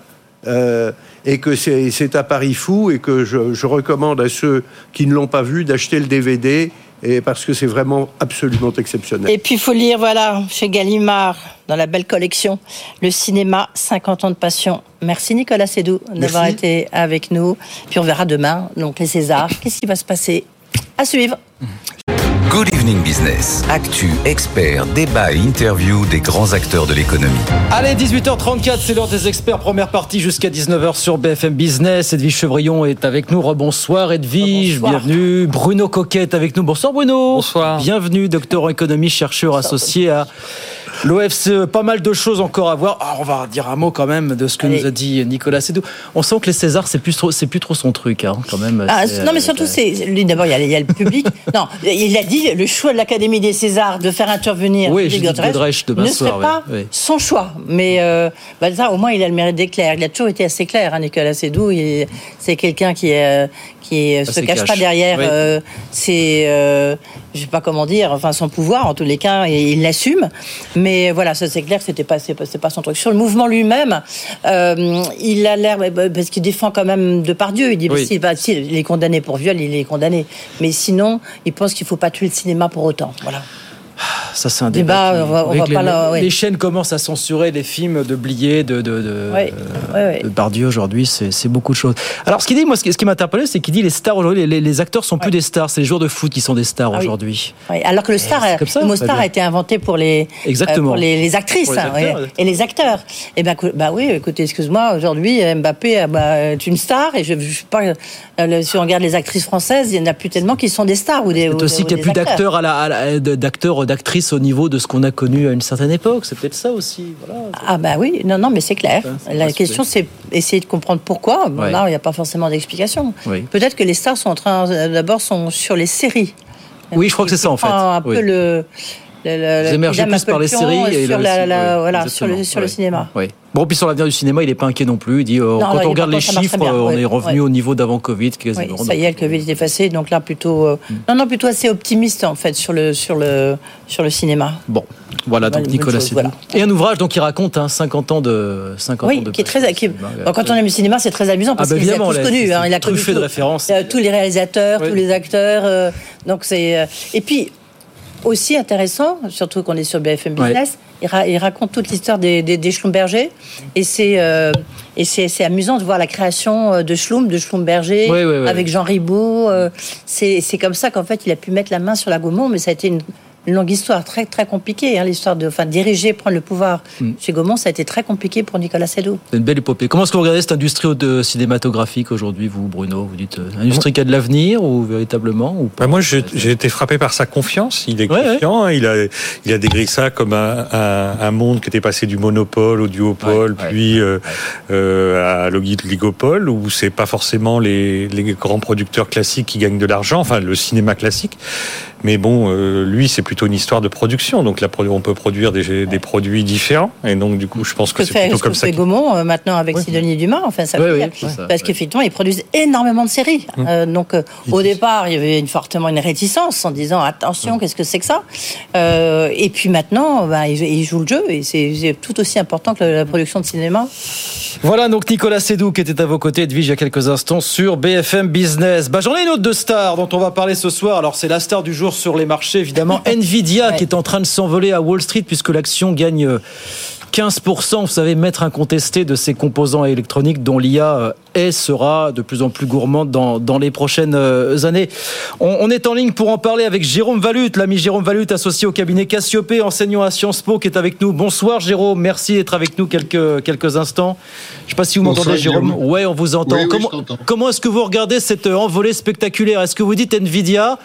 Et que c'est c'est un pari fou et que je, je recommande à ceux qui ne l'ont pas vu d'acheter le DVD et parce que c'est vraiment absolument exceptionnel.
Et puis, il faut lire, voilà, chez Gallimard, dans la belle collection, Le cinéma, 50 ans de passion. Merci Nicolas Sédou d'avoir été avec nous. Puis on verra demain, donc les Césars. Qu'est-ce qui va se passer? À suivre.
Good Evening Business. Actu, experts, débat et interview des grands acteurs de l'économie.
Allez, 18h34, c'est l'heure des experts. Première partie jusqu'à 19h sur BFM Business. Edwige Chevrillon est avec nous. Rebonsoir Edwige, bienvenue. Bruno Coquet est avec nous. Bonsoir Bruno. Bonsoir. Bienvenue, docteur en économie, chercheur associé à l'OFCE. Pas mal de choses encore à voir. Ah, on va dire un mot quand même de ce que
Allez.
nous a dit Nicolas Sédou. On sent que les Césars, c'est plus trop, c'est plus trop son truc, hein, quand même.
Ah,
C'est,
non, mais
euh,
surtout, c'est d'abord, il y, a, il y a le public. non, il a dit le choix de l'Académie des Césars de faire intervenir
Oui,
Judith
Godrèche
ne serait pas
oui,
son choix. Mais euh, ça, au moins, il a le mérite d'être clair. Il a toujours été assez clair, hein, Nicolas Sédou. C'est quelqu'un qui, euh, qui euh, se cache pas derrière
Oui.
euh, euh, je sais pas comment dire, enfin son pouvoir en tous les cas, et il l'assume. Mais voilà, ça c'est clair que c'était pas, c'est pas, son truc. Sur le mouvement lui-même, euh, il a l'air, bah, parce qu'il défend quand même de par Dieu. Il dit,
Oui.
si, bah, si, il est condamné pour viol, il est condamné. Mais sinon, il pense qu'il faut pas tuer le cinéma pour autant. Voilà.
Ça, c'est un
Débat,
débat. qui-
on va- on
avec
va
les,
pas là, ouais.
les chaînes commencent à censurer les films de Blier, de, de, de,
Ouais,
euh,
ouais, ouais.
de Bardieu aujourd'hui. C'est beaucoup de choses. Alors, ce qu'il dit, moi, ce qui, qui m'a interpellé, c'est qu'il dit les stars aujourd'hui, les, les acteurs sont plus des stars. C'est les joueurs de foot qui sont des stars
Ah
aujourd'hui.
Alors que le star,
ça,
le mot star a été inventé pour les,
Exactement.
euh, pour les, les actrices
Pour
hein,
acteurs,
et les acteurs. Et ben, cou- bah oui, écoutez, excuse-moi, aujourd'hui Mbappé euh, bah, est une star et je, je sais pas, si on regarde les actrices françaises, il y en a plus tellement qui sont des stars ou des.
C'est aussi qu'il n'y a plus
acteurs.
d'acteurs à la, à la- d'acteurs, d'actrices au niveau de ce qu'on a connu à une certaine époque. C'est peut-être ça aussi. Voilà.
Ah bah oui, non, non, mais c'est clair. La question, c'est essayer de comprendre pourquoi. Bon,
Ouais.
Là, il n'y a pas forcément d'explication.
Oui.
Peut-être que les stars sont en train, d'abord, sont sur les séries.
Oui, je crois que c'est ça, en fait.
Un
Oui.
le- le-
Vous émergez plus par les séries et
sur,
le-
la, la-
oui,
voilà, sur, le, cinéma.
Oui. Bon, puis sur l'avenir du cinéma, il n'est pas inquiet non plus. Il dit, euh,
Non,
quand
non,
on regarde les chiffres,
bien,
on est revenu
ouais.
au niveau d'avant Covid,
ça y est, le Covid est effacé, donc là plutôt, euh,
Mm.
non, non, plutôt assez optimiste en fait sur le sur le sur le cinéma.
Bon, voilà, donc Nicolas
chose, voilà.
Et un ouvrage donc, qui raconte hein, 50 ans de 50 ans
Oui,
de
qui est très, qui- bon, quand on aime le cinéma, c'est très amusant parce
Ah bah
qu'il a tous
là, c'est-
hein, il a connu
truffé de
tout-
références.
euh, tous les réalisateurs,
Oui.
tous les acteurs. euh, donc c'est euh, et puis aussi intéressant, surtout qu'on est sur BFM
Ouais.
Business, il, ra- il raconte toute l'histoire des, des, des Schlumberger et c'est euh, et c'est c'est amusant de voir la création euh, de Schlum, de Schlumberger
Ouais, ouais, ouais.
avec Jean Ribaud. euh, c'est c'est comme ça qu'en fait il a pu mettre la main sur la Gaumont, mais ça a été une une longue histoire, très très compliquée, hein, l'histoire de, enfin, diriger, prendre le pouvoir
Mm.
chez Gaumont, ça a été très compliqué pour Nicolas.
C'est une belle épopée. Comment est-ce que vous regardez cette industrie de cinématographique aujourd'hui, vous, Bruno? Vous dites euh, industrie qui a de l'avenir ou véritablement ou pas?
Bah, moi, j'ai j'ai été frappé par sa confiance. Il est
Ouais,
confiant. hein. Il a, il a décrit ça comme un, un, un monde qui était passé du monopole au duopole,
Ouais, ouais,
puis euh, euh, à l'oligopole, où c'est pas forcément les, les grands producteurs classiques qui gagnent de l'argent, enfin le cinéma classique. Mais bon, euh, lui, c'est plutôt une histoire de production. Donc là, on peut produire des, des produits différents. Et donc, du coup, je pense que
que
c'est
fait,
plutôt
ce que
comme ça.
fait
qu'il-
Gaumont euh, maintenant avec Sidonie Dumas, enfin ça
Oui,
veut
oui,
dire.
c'est ça,
parce
ouais.
qu'effectivement ils produisent énormément de séries. Euh, donc euh, au départ il y avait une, fortement une réticence en disant attention qu'est-ce que c'est que ça? Euh, et puis maintenant bah, ils, ils jouent le jeu et c'est c'est tout aussi important que la production de cinéma.
Voilà donc Nicolas Sédou qui était à vos côtés, Edwige, il y a quelques instants sur BFM Business. Bah, J'en ai une autre de star dont on va parler ce soir. Alors c'est la star du jour sur les marchés, évidemment. Nvidia qui est en train de s'envoler à Wall Street puisque l'action gagne euh, 15%, vous savez, maître incontesté de ces composants électroniques dont l'IA euh, est, sera de plus en plus gourmande dans, dans les prochaines euh, années. On, on est en ligne pour en parler avec Jérôme Valut, l'ami Jérôme Valut, associé au cabinet Cassiopée, enseignant à Sciences Po, qui est avec nous. Bonsoir Jérôme, merci d'être avec nous quelques, quelques instants. Je ne sais pas si vous m'entendez Jérôme.
Guillaume.
Ouais, on vous entend.
Oui, oui,
comment est-ce que vous regardez cette euh, envolée spectaculaire? Est-ce que vous dites Nvidia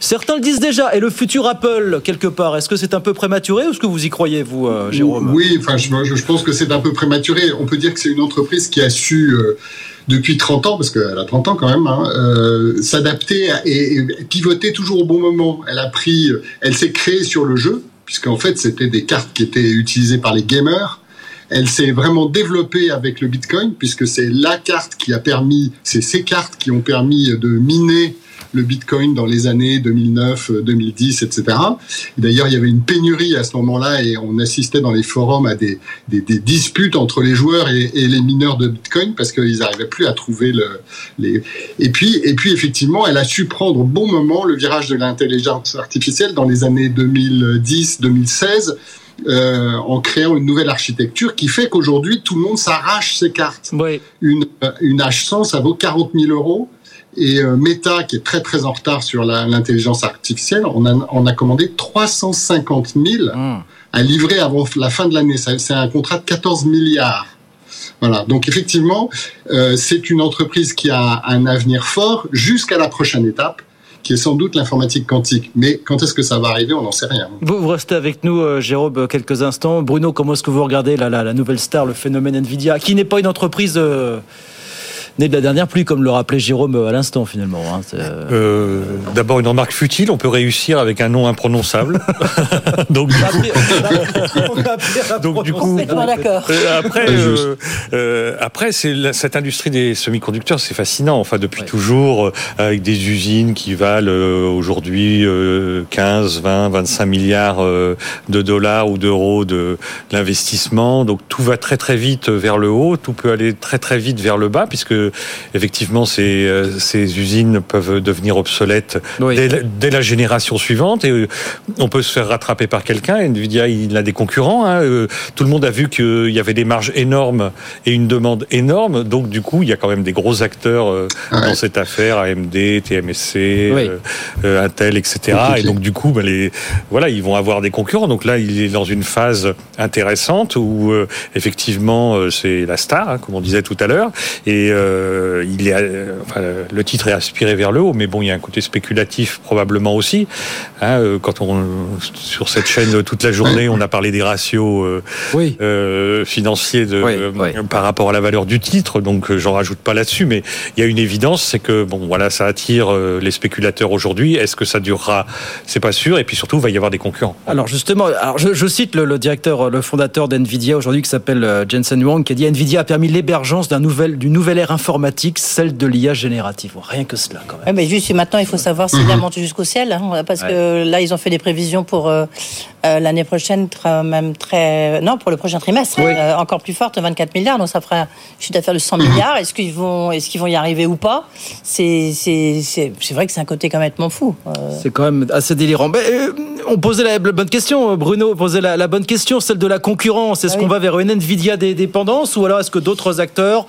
Certains le disent déjà. Et le futur Apple, quelque part, est-ce que c'est un peu prématuré ou est-ce que vous y croyez, vous, euh, Jérôme?
Oui, enfin, je, je pense que c'est un peu prématuré. On peut dire que c'est une entreprise qui a su, euh, depuis 30 ans, parce qu'elle a 30 ans quand même, hein, euh, s'adapter et pivoter toujours au bon moment. Elle a pris, elle s'est créée sur le jeu, puisqu'en fait, c'était des cartes qui étaient utilisées par les gamers. Elle s'est vraiment développée avec le Bitcoin, puisque c'est la carte qui a permis, c'est ces cartes qui ont permis de miner le Bitcoin dans les années 2009, euh, 2010, etc. Et D'ailleurs, il y avait une pénurie à ce moment-là et on assistait dans les forums à des, des, des disputes entre les joueurs et, et les mineurs de Bitcoin parce qu'ils n'arrivaient plus à trouver le, les. Et puis, et puis effectivement, elle a su prendre au bon moment le virage de l'intelligence artificielle dans les années 2010-2016. Euh, en créant une nouvelle architecture qui fait qu'aujourd'hui tout le monde s'arrache ses cartes. Une, euh, une H100 ça vaut 40 000 euros et euh, Meta qui est très très en retard sur l'intelligence artificielle, on a, on a commandé 350 000 à livrer avant la fin de l'année. C'est un contrat de 14 milliards. Voilà. Donc effectivement, euh, c'est une entreprise qui a un avenir fort jusqu'à la prochaine étape, qui est sans doute l'informatique quantique. Mais quand est-ce que ça va arriver, on n'en sait rien.
Vous, vous restez avec nous, euh, Jérôme, quelques instants. Bruno, comment est-ce que vous regardez la, la, la nouvelle star, le phénomène Nvidia, qui n'est pas une entreprise euh, né de la dernière pluie, comme le rappelait Jérôme à l'instant finalement. Hein.
Euh, D'abord une remarque futile, on peut réussir avec un nom imprononçable. donc, du coup, donc du coup, euh, après, euh, euh, après c'est cette industrie des semi-conducteurs, c'est fascinant. Enfin, depuis ouais. toujours, avec des usines qui valent aujourd'hui 15, 20, 25 milliards de dollars ou d'euros de l'investissement. Donc tout va très très vite vers le haut, tout peut aller très très vite vers le bas, puisque effectivement ces, ces usines peuvent devenir obsolètes oui. dès, dès, la génération suivante et on peut se faire rattraper par quelqu'un. Nvidia, il a des concurrents. Hein. Tout le monde a vu qu'il y avait des marges énormes et une demande énorme. Donc du coup, il y a quand même des gros acteurs ouais. dans cette affaire, AMD, TMSC, oui. euh, Intel, etc. Et donc du coup, ben, les, voilà, ils vont avoir des concurrents. Donc là, il est dans une phase intéressante où euh, effectivement euh, c'est la star, hein, comme on disait tout à l'heure, et euh, il est, enfin, le titre est aspiré vers le haut, mais bon, il y a un côté spéculatif probablement aussi. Hein, quand on sur cette chaîne toute la journée, on a parlé des ratios oui. financiers de,
oui, oui.
par rapport à la valeur du titre, donc j'en rajoute pas là-dessus, mais il y a une évidence, c'est que bon, voilà, ça attire les spéculateurs aujourd'hui. Est-ce que ça durera? C'est pas sûr, et puis surtout, il va y avoir des concurrents.
Alors justement, alors je, je cite le, le, directeur, le fondateur d'NVIDIA aujourd'hui qui s'appelle Jensen Huang qui a dit NVIDIA a permis l'émergence d'une nouvelle, nouvelle ère informatique, celle de l'IA générative. Rien que cela quand même.
Ouais, mais juste maintenant, il faut savoir s'il a monté jusqu'au ciel, hein, parce ouais. que là, ils ont fait des prévisions pour euh, euh, l'année prochaine, même très... Non, pour le prochain trimestre, oui. euh, encore plus forte, 24 milliards, donc ça fera un chiffre d'affaires de 100 milliards. Est-ce qu'ils vont, est qu'ils vont y arriver ou pas? C'est vrai que c'est un côté complètement fou.
Euh. C'est quand même assez délirant. Mais, euh, on posait la bonne question, Bruno posait la, la, bonne question, celle de la concurrence. Est-ce ah, qu'on va vers une Nvidia des dépendances ou alors est-ce que d'autres acteurs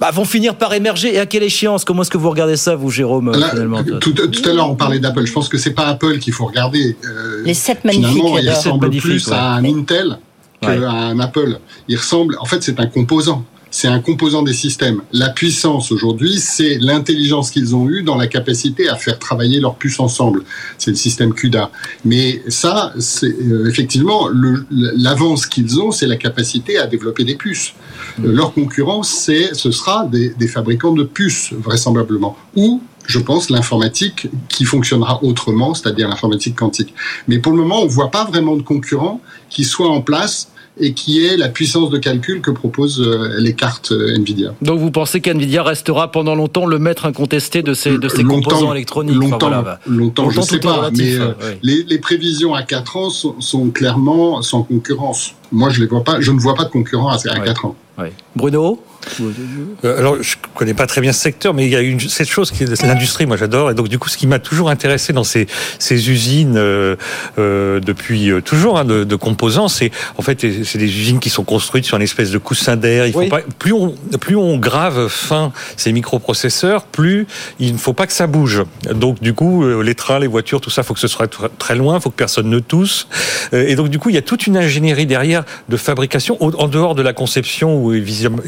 bah, vont finir par émerger. Et à quelle échéance? Comment est-ce que vous regardez ça, vous, Jérôme
Là,
finalement
tout, tout, à l'heure, on parlait d'Apple. Je pense que c'est pas Apple qu'il faut regarder.
Euh, les sept magnifiques.
Finalement, il ressemble plus ouais. à un Intel qu'à ouais. un Apple. Il ressemble. En fait, c'est un composant c'est un composant des systèmes. La puissance aujourd'hui, c'est l'intelligence qu'ils ont eue dans la capacité à faire travailler leurs puces ensemble. C'est le système CUDA. Mais ça, c'est euh, effectivement l'avance qu'ils ont, c'est la capacité à développer des puces. Mmh. Leur concurrence, c'est ce sera des, des fabricants de puces vraisemblablement ou je pense, l'informatique qui fonctionnera autrement, c'est-à-dire l'informatique quantique. Mais pour le moment, on ne voit pas vraiment de concurrents qui soient en place et qui est la puissance de calcul que proposent euh, les cartes euh, Nvidia.
Donc vous pensez qu'Nvidia restera pendant longtemps le maître incontesté de ces, de ces composants électroniques?
Longtemps, enfin, voilà. longtemps, longtemps, je ne sais pas, relatif, mais euh, oui. les, les, prévisions à 4 ans sont, sont, clairement sans concurrence. Moi, je, les vois pas, je ne vois pas de concurrent à, à 4 ans.
Oui. Bruno?
euh, alors, je connais pas très bien ce secteur, mais il y a une, cette chose qui est l'industrie, moi j'adore. Et donc, du coup, ce qui m'a toujours intéressé dans ces, ces usines euh, euh, depuis euh, toujours hein, de, de, composants, c'est en fait c'est des usines qui sont construites sur une espèce de coussin d'air. Il faut oui. pas plus on plus on grave fin ces microprocesseurs, plus il ne faut pas que ça bouge. Donc, du coup, euh, les trains, les voitures, tout ça, faut que ce soit très loin, faut que personne ne tousse. Euh, et donc, du coup, il y a toute une ingénierie derrière de fabrication en dehors de la conception où visiblement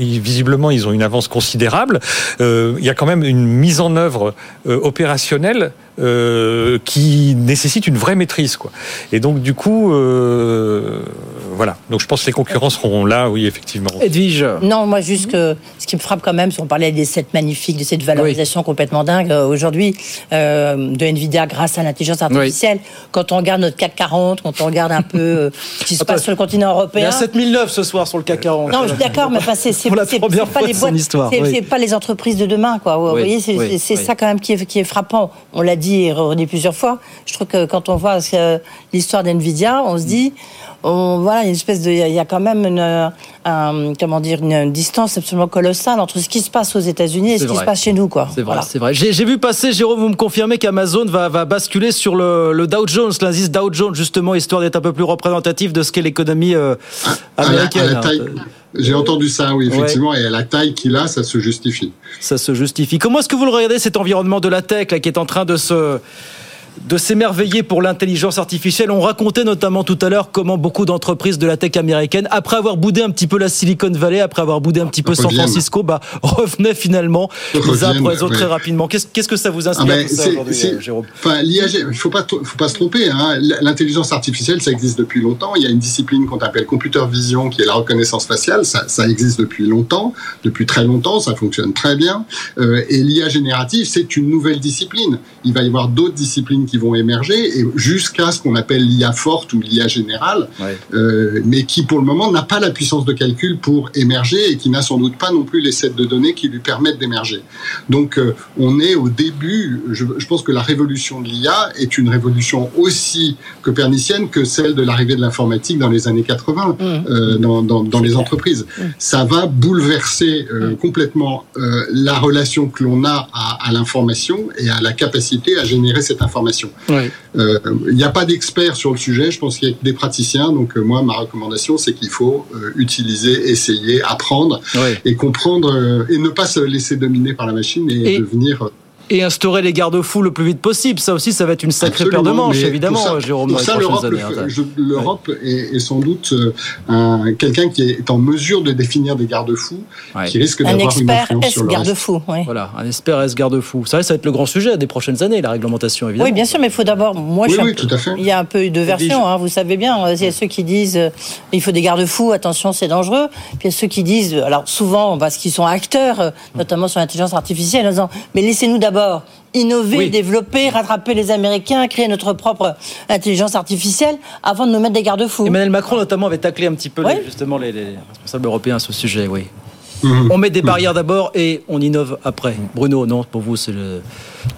ils ont une avance considérable. Euh, il y a quand même une mise en œuvre euh, opérationnelle euh, qui nécessite une vraie maîtrise. Quoi. Et donc, du coup, voilà. Donc, je pense que les concurrents seront là, oui, effectivement.
Edwige Non, moi, juste que ce qui me frappe quand même, si on parlait des sets magnifiques, de cette valorisation oui. complètement dingue euh, aujourd'hui euh, de Nvidia grâce à l'intelligence artificielle. Oui. Quand on regarde notre CAC 40, quand on regarde un peu euh, ce qui se passe sur le continent européen. Il y
a 7009 ce soir sur le CAC 40.
Non, je suis d'accord, mais enfin, c'est pas les boîtes, c'est oui. pas les entreprises de demain, quoi. Vous voyez, c'est ça quand même qui est, qui est frappant. On l'a dit et redit plusieurs fois. Je trouve que quand on voit l'histoire d'NVIDIA, on se dit, on, voilà, une espèce de, il y a quand même une, un, comment dire, une distance absolument colossale entre ce qui se passe aux États-Unis et ce vrai. qui se passe chez nous, quoi.
C'est vrai, voilà. c'est vrai. J'ai vu passer, Jérôme, vous me confirmez qu'Amazon va, va basculer sur le, le Dow Jones, l'indice Dow Jones, justement, histoire d'être un peu plus représentatif de ce qu'est l'économie euh, américaine. À la, à la
j'ai entendu ça, oui, effectivement, ouais. et à la taille qu'il a, ça se justifie.
Ça se justifie. Comment est-ce que vous le regardez, cet environnement de la tech, là, qui est en train de se de s'émerveiller pour l'intelligence artificielle. On racontait notamment tout à l'heure comment beaucoup d'entreprises de la tech américaine, après avoir boudé un petit peu la Silicon Valley, après avoir boudé un petit peu San Francisco, bah, revenaient finalement les uns après les autres très rapidement. Qu'est-ce que ça vous inspire
ah ben,
tout ça aujourd'hui, Jérôme?
enfin, Il ne faut pas, faut pas se tromper. Hein. L'intelligence artificielle, ça existe depuis longtemps. Il y a une discipline qu'on appelle computer vision, qui est la reconnaissance faciale. Ça, ça existe depuis longtemps, depuis très longtemps. Ça fonctionne très bien. Euh, et l'IA générative, c'est une nouvelle discipline. Il va y avoir d'autres disciplines qui vont émerger, et jusqu'à ce qu'on appelle l'IA forte ou l'IA générale, euh, mais qui pour le moment n'a pas la puissance de calcul pour émerger et qui n'a sans doute pas non plus les sets de données qui lui permettent d'émerger. Donc euh, on est au début, je, je, pense que la révolution de l'IA est une révolution aussi copernicienne que celle de l'arrivée de l'informatique dans les années 80 mmh. euh, dans, dans, dans les entreprises. Mmh. Ça va bouleverser euh, mmh. complètement euh, la relation que l'on a à, à l'information et à la capacité à générer cette information. Il euh, n'y a pas d'experts sur le sujet, je pense qu'il y a des praticiens. Donc euh, moi, ma recommandation, c'est qu'il faut euh, utiliser, essayer, apprendre et comprendre et ne pas se laisser dominer par la machine et, et... devenir
et instaurer les garde-fous le plus vite possible. Ça aussi, ça va être une sacrée
Absolument,
paire de manches, évidemment,
pour ça,
Jérôme.
Pour ça, l'Europe ouais. est, est, sans doute un, quelqu'un qui est en mesure de définir des garde-fous ouais. qui risque d'avoir une influence sur le
garde-fou.
Ouais. Voilà, un expert S garde-fou. Ça, ça va être le grand sujet des prochaines années, la réglementation, évidemment.
Oui, bien sûr, mais il faut d'abord. Moi,
oui,
je
oui, tout à fait.
Il y a un peu de versions, hein, vous savez bien. Il y a ceux qui disent euh, il faut des garde-fous, attention, c'est dangereux. Puis il y a ceux qui disent, alors souvent, parce qu'ils sont acteurs, euh, notamment sur l'intelligence artificielle, en disant mais laissez-nous d'abord innover, oui. développer, rattraper les Américains, créer notre propre intelligence artificielle avant de nous mettre des garde-fous.
Emmanuel Macron notamment avait taclé un petit peu oui. les, justement les, les, responsables européens à ce sujet, oui. Mmh. On met des barrières d'abord et on innove après. Bruno, non, pour vous, c'est le.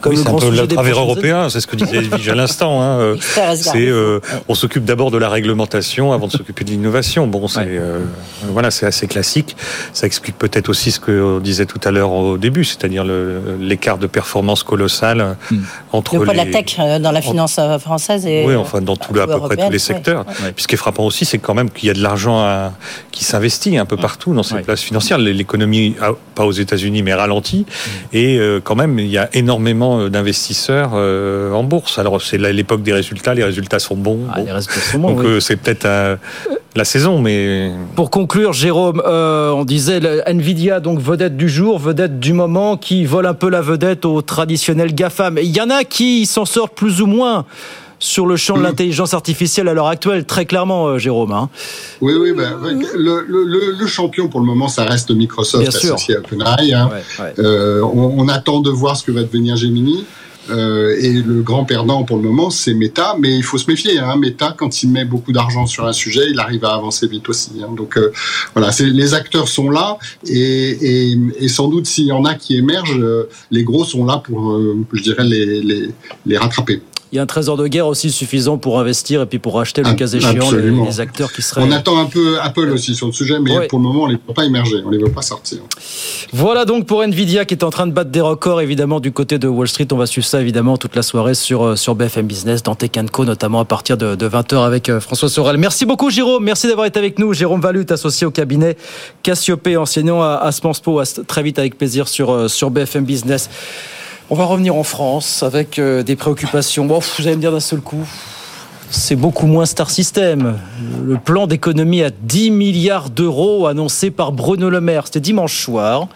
Comme oui, le grand un peu le travers européen, c'est ce que disait Edwige à l'instant. Hein. C'est, euh, on s'occupe d'abord de la réglementation avant de s'occuper de l'innovation. Bon, c'est, ouais. euh, voilà, c'est assez classique. Ça explique peut-être aussi ce que disait tout à l'heure au début, c'est-à-dire l'écart de performance colossal mmh. entre
le
les.
la tech euh, dans la finance euh, française et.
Oui, enfin dans tout, à peu près tous les secteurs. Ouais. Puis ce qui est frappant aussi, c'est quand même qu'il y a de l'argent à, qui s'investit un peu partout dans ces places financières. L'économie, pas aux États-Unis, mais ralentit. Mmh. Et euh, quand même, il y a énormément d'investisseurs euh, en bourse. Alors c'est l'époque des résultats, les résultats sont bons.
Ah, bon. Les résultats sont bons
Donc
oui.
euh, c'est peut-être euh, la saison, mais
pour conclure, Jérôme, euh, on disait Nvidia donc vedette du jour, vedette du moment, qui vole un peu la vedette aux traditionnels Gafam. Il y en a qui s'en sortent plus ou moins sur le champ de l'intelligence artificielle à l'heure actuelle, très clairement, euh, Jérôme. Hein.
Oui, oui, ben, le, le, le, champion pour le moment, ça reste Microsoft
Bien
associé sûr. à OpenAI. Hein. Ouais, ouais. Euh, on, on, attend de voir ce que va devenir Gemini. Euh, et le grand perdant pour le moment, c'est Meta, mais il faut se méfier. Hein. Meta, quand il met beaucoup d'argent sur un sujet, il arrive à avancer vite aussi. Hein. Donc euh, voilà, les acteurs sont là, et, et, et sans doute s'il y en a qui émergent, euh, les gros sont là pour, je dirais, les, les, les rattraper
il y a un trésor de guerre aussi suffisant pour investir et puis pour acheter le cas échéant les, les, acteurs qui seraient.
On attend un peu Apple aussi sur le sujet, mais ouais. pour le moment, on ne les voit pas émerger, on ne les voit pas sortir.
Voilà donc pour Nvidia qui est en train de battre des records, évidemment, du côté de Wall Street. On va suivre ça, évidemment, toute la soirée sur, sur BFM Business, dans Tech Co, notamment à partir de, de 20h avec euh, François Sorel. Merci beaucoup, Jérôme. Merci d'avoir été avec nous. Jérôme Valut, associé au cabinet Cassiopée, enseignant à, à À très vite, avec plaisir, sur, euh, sur BFM Business. On va revenir en France avec euh, des préoccupations. Bon, vous allez me dire d'un seul coup, c'est beaucoup moins Star System. Le plan d'économie à 10 milliards d'euros annoncé par Bruno Le Maire, c'était dimanche soir.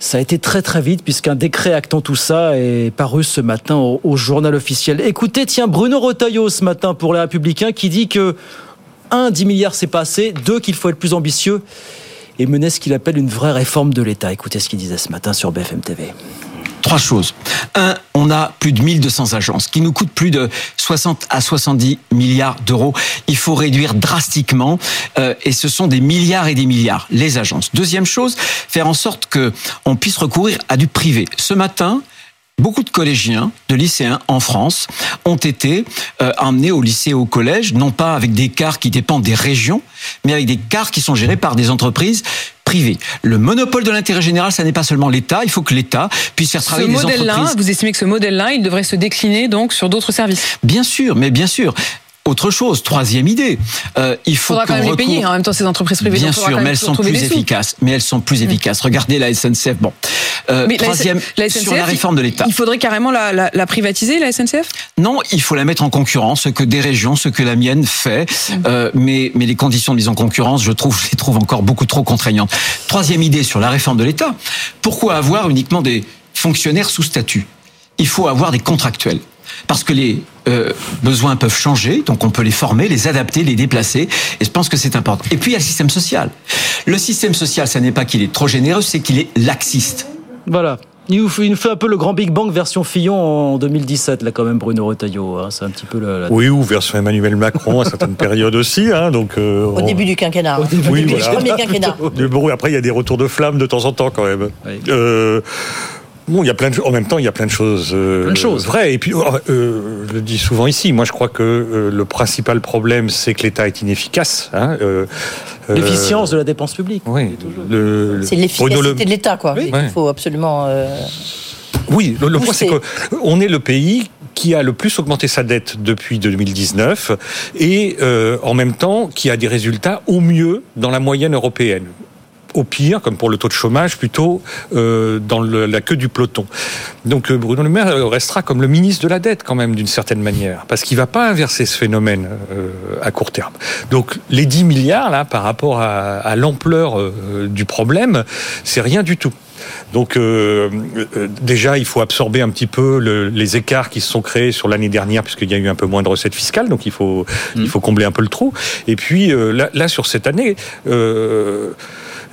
Ça a été très très vite puisqu'un décret actant tout ça est paru ce matin au, journal officiel. Écoutez, tiens, Bruno Retailleau ce matin pour les Républicains qui dit que 1, 10 milliards c'est pas assez, 2, qu'il faut être plus ambitieux et mener ce qu'il appelle une vraie réforme de l'État. Écoutez ce qu'il disait ce matin sur BFM TV
trois choses. Un, on a plus de 1200 agences qui nous coûtent plus de 60 à 70 milliards d'euros. Il faut réduire drastiquement euh, et ce sont des milliards et des milliards les agences. Deuxième chose, faire en sorte que on puisse recourir à du privé. Ce matin, Beaucoup de collégiens, de lycéens en France ont été euh, emmenés au lycée et au collège, non pas avec des cars qui dépendent des régions, mais avec des cars qui sont gérés par des entreprises Le monopole de l'intérêt général, ça n'est pas seulement l'État. Il faut que l'État puisse faire travailler
ce
les entreprises.
Vous estimez que ce modèle-là, il devrait se décliner donc sur d'autres services
Bien sûr, mais bien sûr. Autre chose. Troisième idée, euh, il faut
faudra quand même les payer. En même temps, ces entreprises privées.
Bien sûr, mais elles sont plus efficaces. Mais elles sont plus efficaces. Regardez la SNCF. Bon, Euh,
Mais
troisième
la
sur la réforme de l'État.
Il faudrait carrément la, la- la privatiser, la SNCF
Non, il faut la mettre en concurrence, ce que des régions, ce que la mienne fait. Euh, mais, mais les conditions de mise en concurrence, je trouve, je les trouve encore beaucoup trop contraignantes. Troisième idée sur la réforme de l'État. Pourquoi avoir uniquement des fonctionnaires sous statut? Il faut avoir des contractuels. Parce que les euh, besoins peuvent changer, donc on peut les former, les adapter, les déplacer, et je pense que c'est important. Et puis il y a le système social. Le système social, ça n'est pas qu'il est trop généreux, c'est qu'il est laxiste.
Voilà. Il nous, fait, un peu le grand Big Bang version Fillon en 2017, là, quand même, Bruno Retailleau. hein. C'est un petit peu la. la-
Oui, ou version Emmanuel Macron à certaines périodes aussi. Hein, donc, euh,
Au
on-
début du quinquennat. Au
début
début
du
du premier quinquennat.
Bon, après, il y a des retours de flamme de temps en temps quand même. Euh, Bon, il y a plein de, en même temps, il y a plein de choses, euh,
Plein de choses.
vraies. Et puis, euh, je le dis souvent ici, moi, je crois que euh, le principal problème, c'est que l'État est inefficace. Hein, euh, euh,
L'efficience de la dépense publique.
Oui.
C'est l'efficacité de l'État, quoi.
Oui.
Il faut absolument. euh,
Oui, le, le point c'est qu'on est le pays qui a le plus augmenté sa dette depuis 2019 et euh, en même temps qui a des résultats au mieux dans la moyenne européenne. Au pire, comme pour le taux de chômage, plutôt euh, dans le- la queue du peloton. Donc euh, Bruno Le Maire euh, restera comme le ministre de la dette quand même d'une certaine manière, parce qu'il va pas inverser ce phénomène euh, à court terme. Donc les 10 milliards là, par rapport à, à l'ampleur euh, du problème, c'est rien du tout. Donc euh, euh, déjà, il faut absorber un petit peu le- les écarts qui se sont créés sur l'année dernière, puisqu'il y a eu un peu moins de recettes fiscales, donc il faut, il faut combler un peu le trou. Et puis euh, là, là, sur cette année,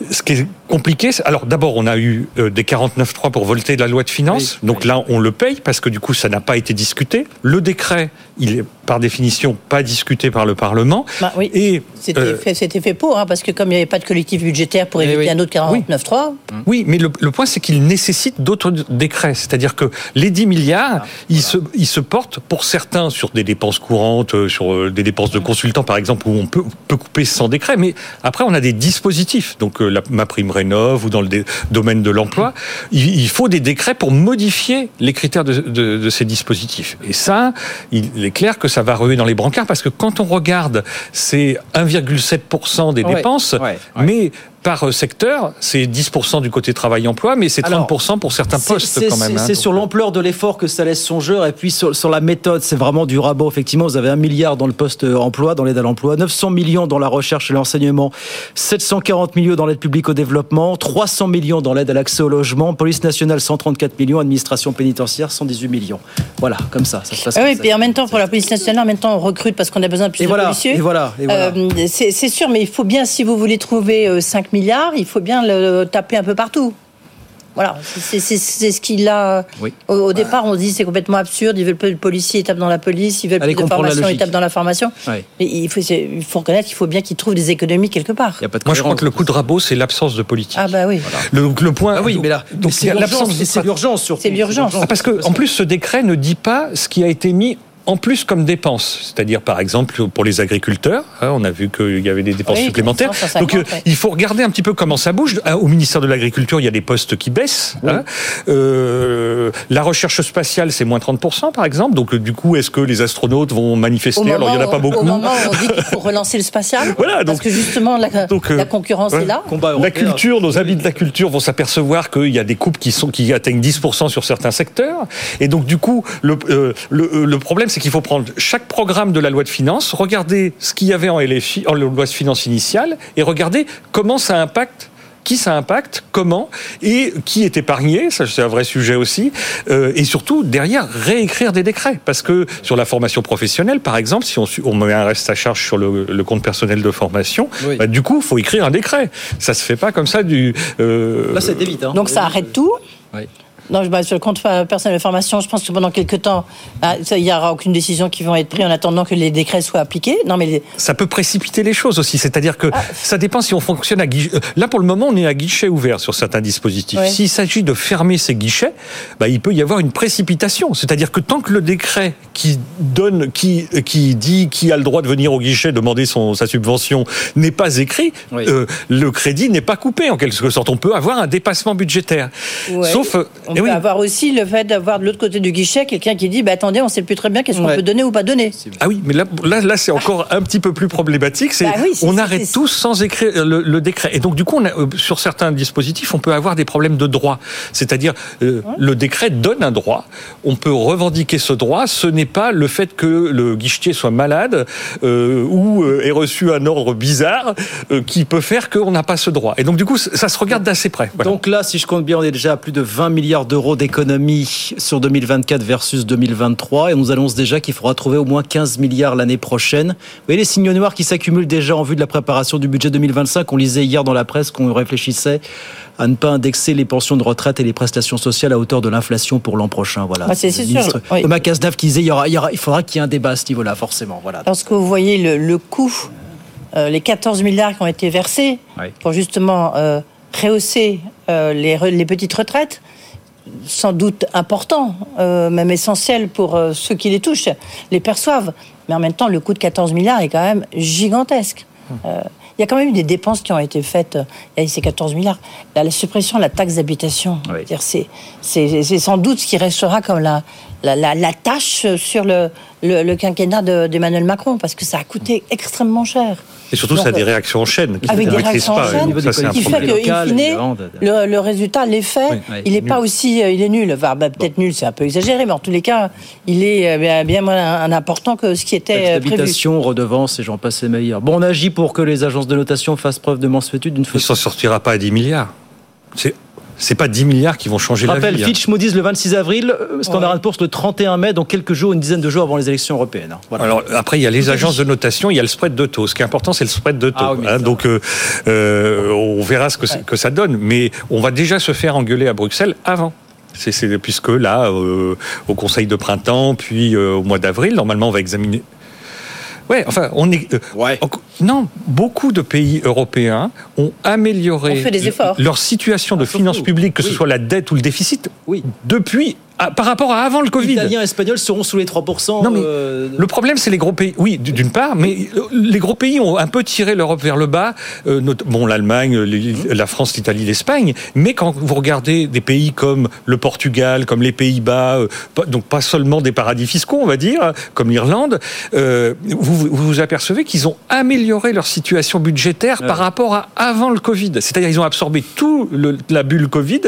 ce qui est compliqué, alors d'abord, on a eu euh, des 49.3 pour voter la loi de finances, donc là, on le paye parce que du coup, ça n'a pas été discuté. Le décret, il est par définition pas discuté par le Parlement.
bah oui.
Et
C'était
euh,
fait, pour, hein, parce que comme il n'y avait pas de collectif budgétaire pour éviter un autre 49.3,
Oui, mais le, le point, c'est qu'il nécessite d'autres décrets. C'est-à-dire que les 10 milliards, ils, se, ils se portent pour certains sur des dépenses courantes, euh, sur des dépenses de consultants, par exemple, où on peut, peut couper sans décret. Mais après, on a des dispositifs. Donc, euh, la, ma prime ou dans le domaine de l'emploi, il, il faut des décrets pour modifier les critères de, de- de ces dispositifs. Et ça, il est clair que ça va ruer dans les brancards parce que quand on regarde, c'est 1,7% des
Ouais,
dépenses,
ouais,
mais par euh, secteur, c'est 10% du côté travail-emploi, mais c'est 30% pour certains postes quand même.
C'est
hein,
sur euh. l'ampleur de l'effort que ça laisse songeur, et puis sur, la méthode, c'est vraiment du rabot. Effectivement, vous avez un milliard dans le poste euh, emploi, dans l'aide à l'emploi, 900 millions dans la recherche et l'enseignement, 740 millions dans l'aide publique au développement, 300 millions dans l'aide à l'accès au logement, police nationale 134 millions, administration pénitentiaire 118 millions. Voilà, comme ça, ça se passe.
Ah oui,
et
puis en même temps, pour la police nationale, en même temps, on recrute parce qu'on a besoin de plus de
voilà. Et voilà, et voilà.
C'est sûr, mais il faut bien, si vous voulez trouver 5 milliards, il faut bien le taper un peu partout. Voilà, c'est ce qu'il a.
Oui.
Au, départ, on se dit c'est complètement absurde. Ils veulent plus de policiers, ils tapent dans la police. Ils veulent plus de formation, ils tapent dans la formation.
Ouais.
Et il, faut, il faut reconnaître qu'il faut bien qu'ils trouvent des économies quelque part.
Y a pas de
Moi, je crois que le coup de rabot, c'est l'absence de politique.
Ah bah oui. Voilà.
Le, le point.
Ah oui, mais là, c'est
l'absence.
C'est l'urgence surtout.
C'est l'urgence.
Ah, parce que en plus, ce décret ne dit pas ce qui a été mis en plus comme dépenses. C'est-à-dire, par exemple, pour les agriculteurs, hein, on a vu qu'il y avait des dépenses
Oui,
supplémentaires.
150,
Donc, euh,
ouais.
il faut regarder un petit peu comment ça bouge. Ah, Au ministère de l'Agriculture, il y a des postes qui baissent. hein. Euh, la recherche spatiale, c'est moins 30%, par exemple. Donc, euh, du coup, est-ce que les astronautes vont manifester Alors, il n'y en a pas beaucoup.
Au moment où on dit qu'il faut relancer le spatial,
Voilà,
parce
donc-
que justement la,
Donc, euh,
la concurrence
ouais.
est là.
La culture, nos amis de la culture vont s'apercevoir qu'il y a des coupes qui sont qui atteignent 10% sur certains secteurs. Et donc du coup, le, euh, le, euh, le problème, c'est qu'il faut prendre chaque programme de la loi de finances, regarder ce qu'il y avait en LFI, en loi de finances initiale, et regarder comment ça impacte qui ça impacte, comment, et qui est épargné, ça c'est un vrai sujet aussi, euh, et surtout derrière réécrire des décrets, parce que sur la formation professionnelle, par exemple, si on, met un reste à charge sur le, le compte personnel de formation,
Oui.
bah, du coup, il faut écrire un décret. Ça se fait pas comme ça du. euh,
Là, c'était vite. Hein.
Donc ça arrête tout?
Oui.
Non, je- bah, sur le compte euh, personnel de formation, je pense que pendant quelques temps, ah, ça, il n'y aura aucune décision qui va être prise en attendant que les décrets soient appliqués. Non, mais les-
ça peut précipiter les choses aussi. C'est-à-dire que ça dépend si on fonctionne à guichet. euh, Là, pour le moment, on est à guichet ouvert sur certains dispositifs.
Ouais.
S'il s'agit de fermer ces guichets, bah, il peut y avoir une précipitation. C'est-à-dire que tant que le décret qui donne, qui, qui dit qui a le droit de venir au guichet demander son, sa subvention n'est pas écrit, euh, le crédit n'est pas coupé en quelque sorte. On peut avoir un dépassement budgétaire.
Ouais.
Sauf, euh,
On peut avoir aussi le fait d'avoir de l'autre côté du guichet quelqu'un qui dit bah, attendez, on ne sait plus très bien qu'est-ce qu'on
Ouais.
peut donner ou pas donner.
Ah oui, mais là, là, là c'est encore un petit peu plus problématique. C'est
Bah oui,
on arrête tous sans écrire le, le décret. Et donc du coup, on a, euh, sur certains dispositifs, on peut avoir des problèmes de droit. C'est-à-dire, euh, le décret donne un droit. On peut revendiquer ce droit. Ce n'est pas le fait que le guichetier soit malade euh, ou euh, ait reçu un ordre bizarre euh, qui peut faire qu'on n'a pas ce droit. Et donc du coup, ça se regarde d'assez près. Voilà.
Donc là, si je compte bien, on est déjà à plus de 20 milliards d'euros d'économies sur 2024 versus 2023. Et on nous annonce déjà qu'il faudra trouver au moins 15 milliards l'année prochaine. Vous voyez les signaux noirs qui s'accumulent déjà en vue de la préparation du budget 2025. On lisait hier dans la presse qu'on réfléchissait à ne pas indexer les pensions de retraite et les prestations sociales à hauteur de l'inflation pour l'an prochain. Voilà.
Ah, c'est- sûr, oui.
Thomas Cazenave qui disait il, y aura, il, y aura- il faudra qu'il y ait un débat à ce niveau-là, forcément. Voilà.
Lorsque vous voyez le, le coût, euh, les 14 milliards qui ont été versés pour justement euh, rehausser euh, les petites retraites, sans doute important, euh, même essentiel pour euh, ceux qui les touchent, les perçoivent. Mais en même temps, le coût de 14 milliards est quand même gigantesque. Euh, il y a quand même eu des dépenses qui ont été faites. Il y a ces 14 milliards. La, la suppression de la taxe d'habitation, c'est- sans doute ce qui restera comme la, la, la, la tâche sur le, le, le quinquennat de- d'Emmanuel Macron, parce que ça a coûté extrêmement cher.
Et surtout,
Donc,
ça a des réactions en chaîne. qui
avec
ne
des réactions en
pas.
chaîne,
ça, c'est un
qui fait que, in fine, le, le résultat, l'effet,
Oui, oui.
il n'est pas aussi, euh, il est nul. Enfin, bah, peut-être nul, c'est un peu exagéré, mais en tous les cas, il est euh, bien, bien moins important que ce qui était
Taxe
euh, prévu.
d'habitation, redevances et j'en passe les meilleurs. Bon, on agit pour que les agences de notation fassent preuve de mansuétude d'une
Il
fois.
s'en sortira pas à 10 milliards. C'est c'est pas 10 milliards qui vont changer
Je
la
rappelle,
vie. hein.
Fitch Moody's le 26 avril, euh, Standard Poor's le 31 mai, donc quelques jours, une dizaine de jours avant les élections européennes. hein. Voilà.
Alors après, il y a les agences de notation, il y a le spread de taux. Ce qui est important, c'est le spread de taux.
Ah oui,
hein. donc euh, euh, on verra ce que, ça donne. Mais on va déjà se faire engueuler à Bruxelles avant. C'est, puisque là, euh, au Conseil de printemps, puis euh, au mois d'avril, normalement, on va examiner. Ouais, enfin, on est. euh, non, beaucoup de pays européens ont amélioré
On
leur situation de finances publiques, que ce soit la dette ou le déficit,
oui.
depuis ah, par rapport à avant le Covid.
Italiens et Espagnols seront sous les 3%.
Non, mais
euh,
le problème, c'est les gros pays. Oui, d'une part, mais les gros pays ont un peu tiré l'Europe vers le bas. euh, bon, l'Allemagne, la France, l'Italie, l'Espagne. Mais quand vous regardez des pays comme le Portugal, comme les Pays-Bas, euh, donc pas seulement des paradis fiscaux, on va dire, comme l'Irlande, euh, vous, vous vous apercevez qu'ils ont amélioré leur situation budgétaire par rapport à avant le Covid. C'est-à-dire, ils ont absorbé tout le- la bulle Covid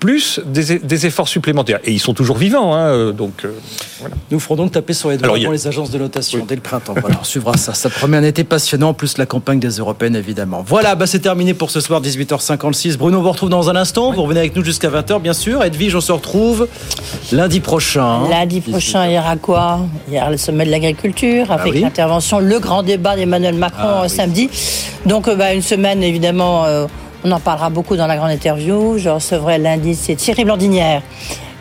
plus des, des efforts supplémentaires. Et ils sont toujours vivants, hein, euh, donc euh, voilà.
Nous ferons donc taper sur les doigts
a-
les agences de notation dès le printemps. Voilà, on suivra ça. Ça promet un été passionnant, plus la campagne des Européennes, évidemment. Voilà, bah, c'est terminé pour ce soir, 18h56. Bruno, on vous retrouve dans un instant. Vous revenez avec nous jusqu'à 20h, bien sûr. Edwige, on se retrouve lundi prochain.
Lundi prochain, il y aura quoi? Il y aura le sommet de l'agriculture avec
Ah oui.
l'intervention, le grand débat d'Emmanuel Macron
Ah
euh,
oui.
samedi. Donc, bah, une semaine, évidemment, euh, on en parlera beaucoup dans la grande interview. Je recevrai lundi, c'est Thierry Blandinière,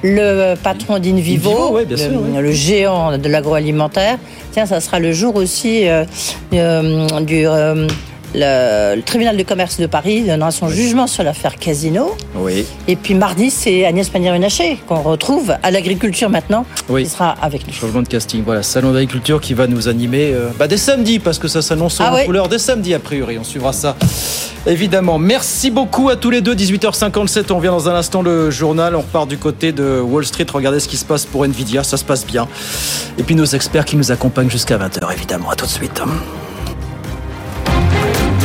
le patron d'Invivo,
Invivo, ouais, bien
le,
sûr, ouais.
le géant de l'agroalimentaire. Tiens, ça sera le jour aussi euh, euh, du. euh, le, le tribunal de commerce de Paris donnera son jugement sur l'affaire Casino.
Oui.
Et puis mardi, c'est Agnès Pannier-Runacher qu'on retrouve à l'agriculture maintenant,
Oui.
qui sera avec nous.
Changement de casting. Voilà, salon d'agriculture qui va nous animer euh, bah, dès samedi, parce que ça s'annonce
Ah
en couleur dès samedi, a priori. On suivra ça, évidemment. Merci beaucoup à tous les deux. 18h57, on revient dans un instant le journal. On repart du côté de Wall Street. Regardez ce qui se passe pour Nvidia, ça se passe bien. Et puis nos experts qui nous accompagnent jusqu'à 20h, évidemment. À tout de suite.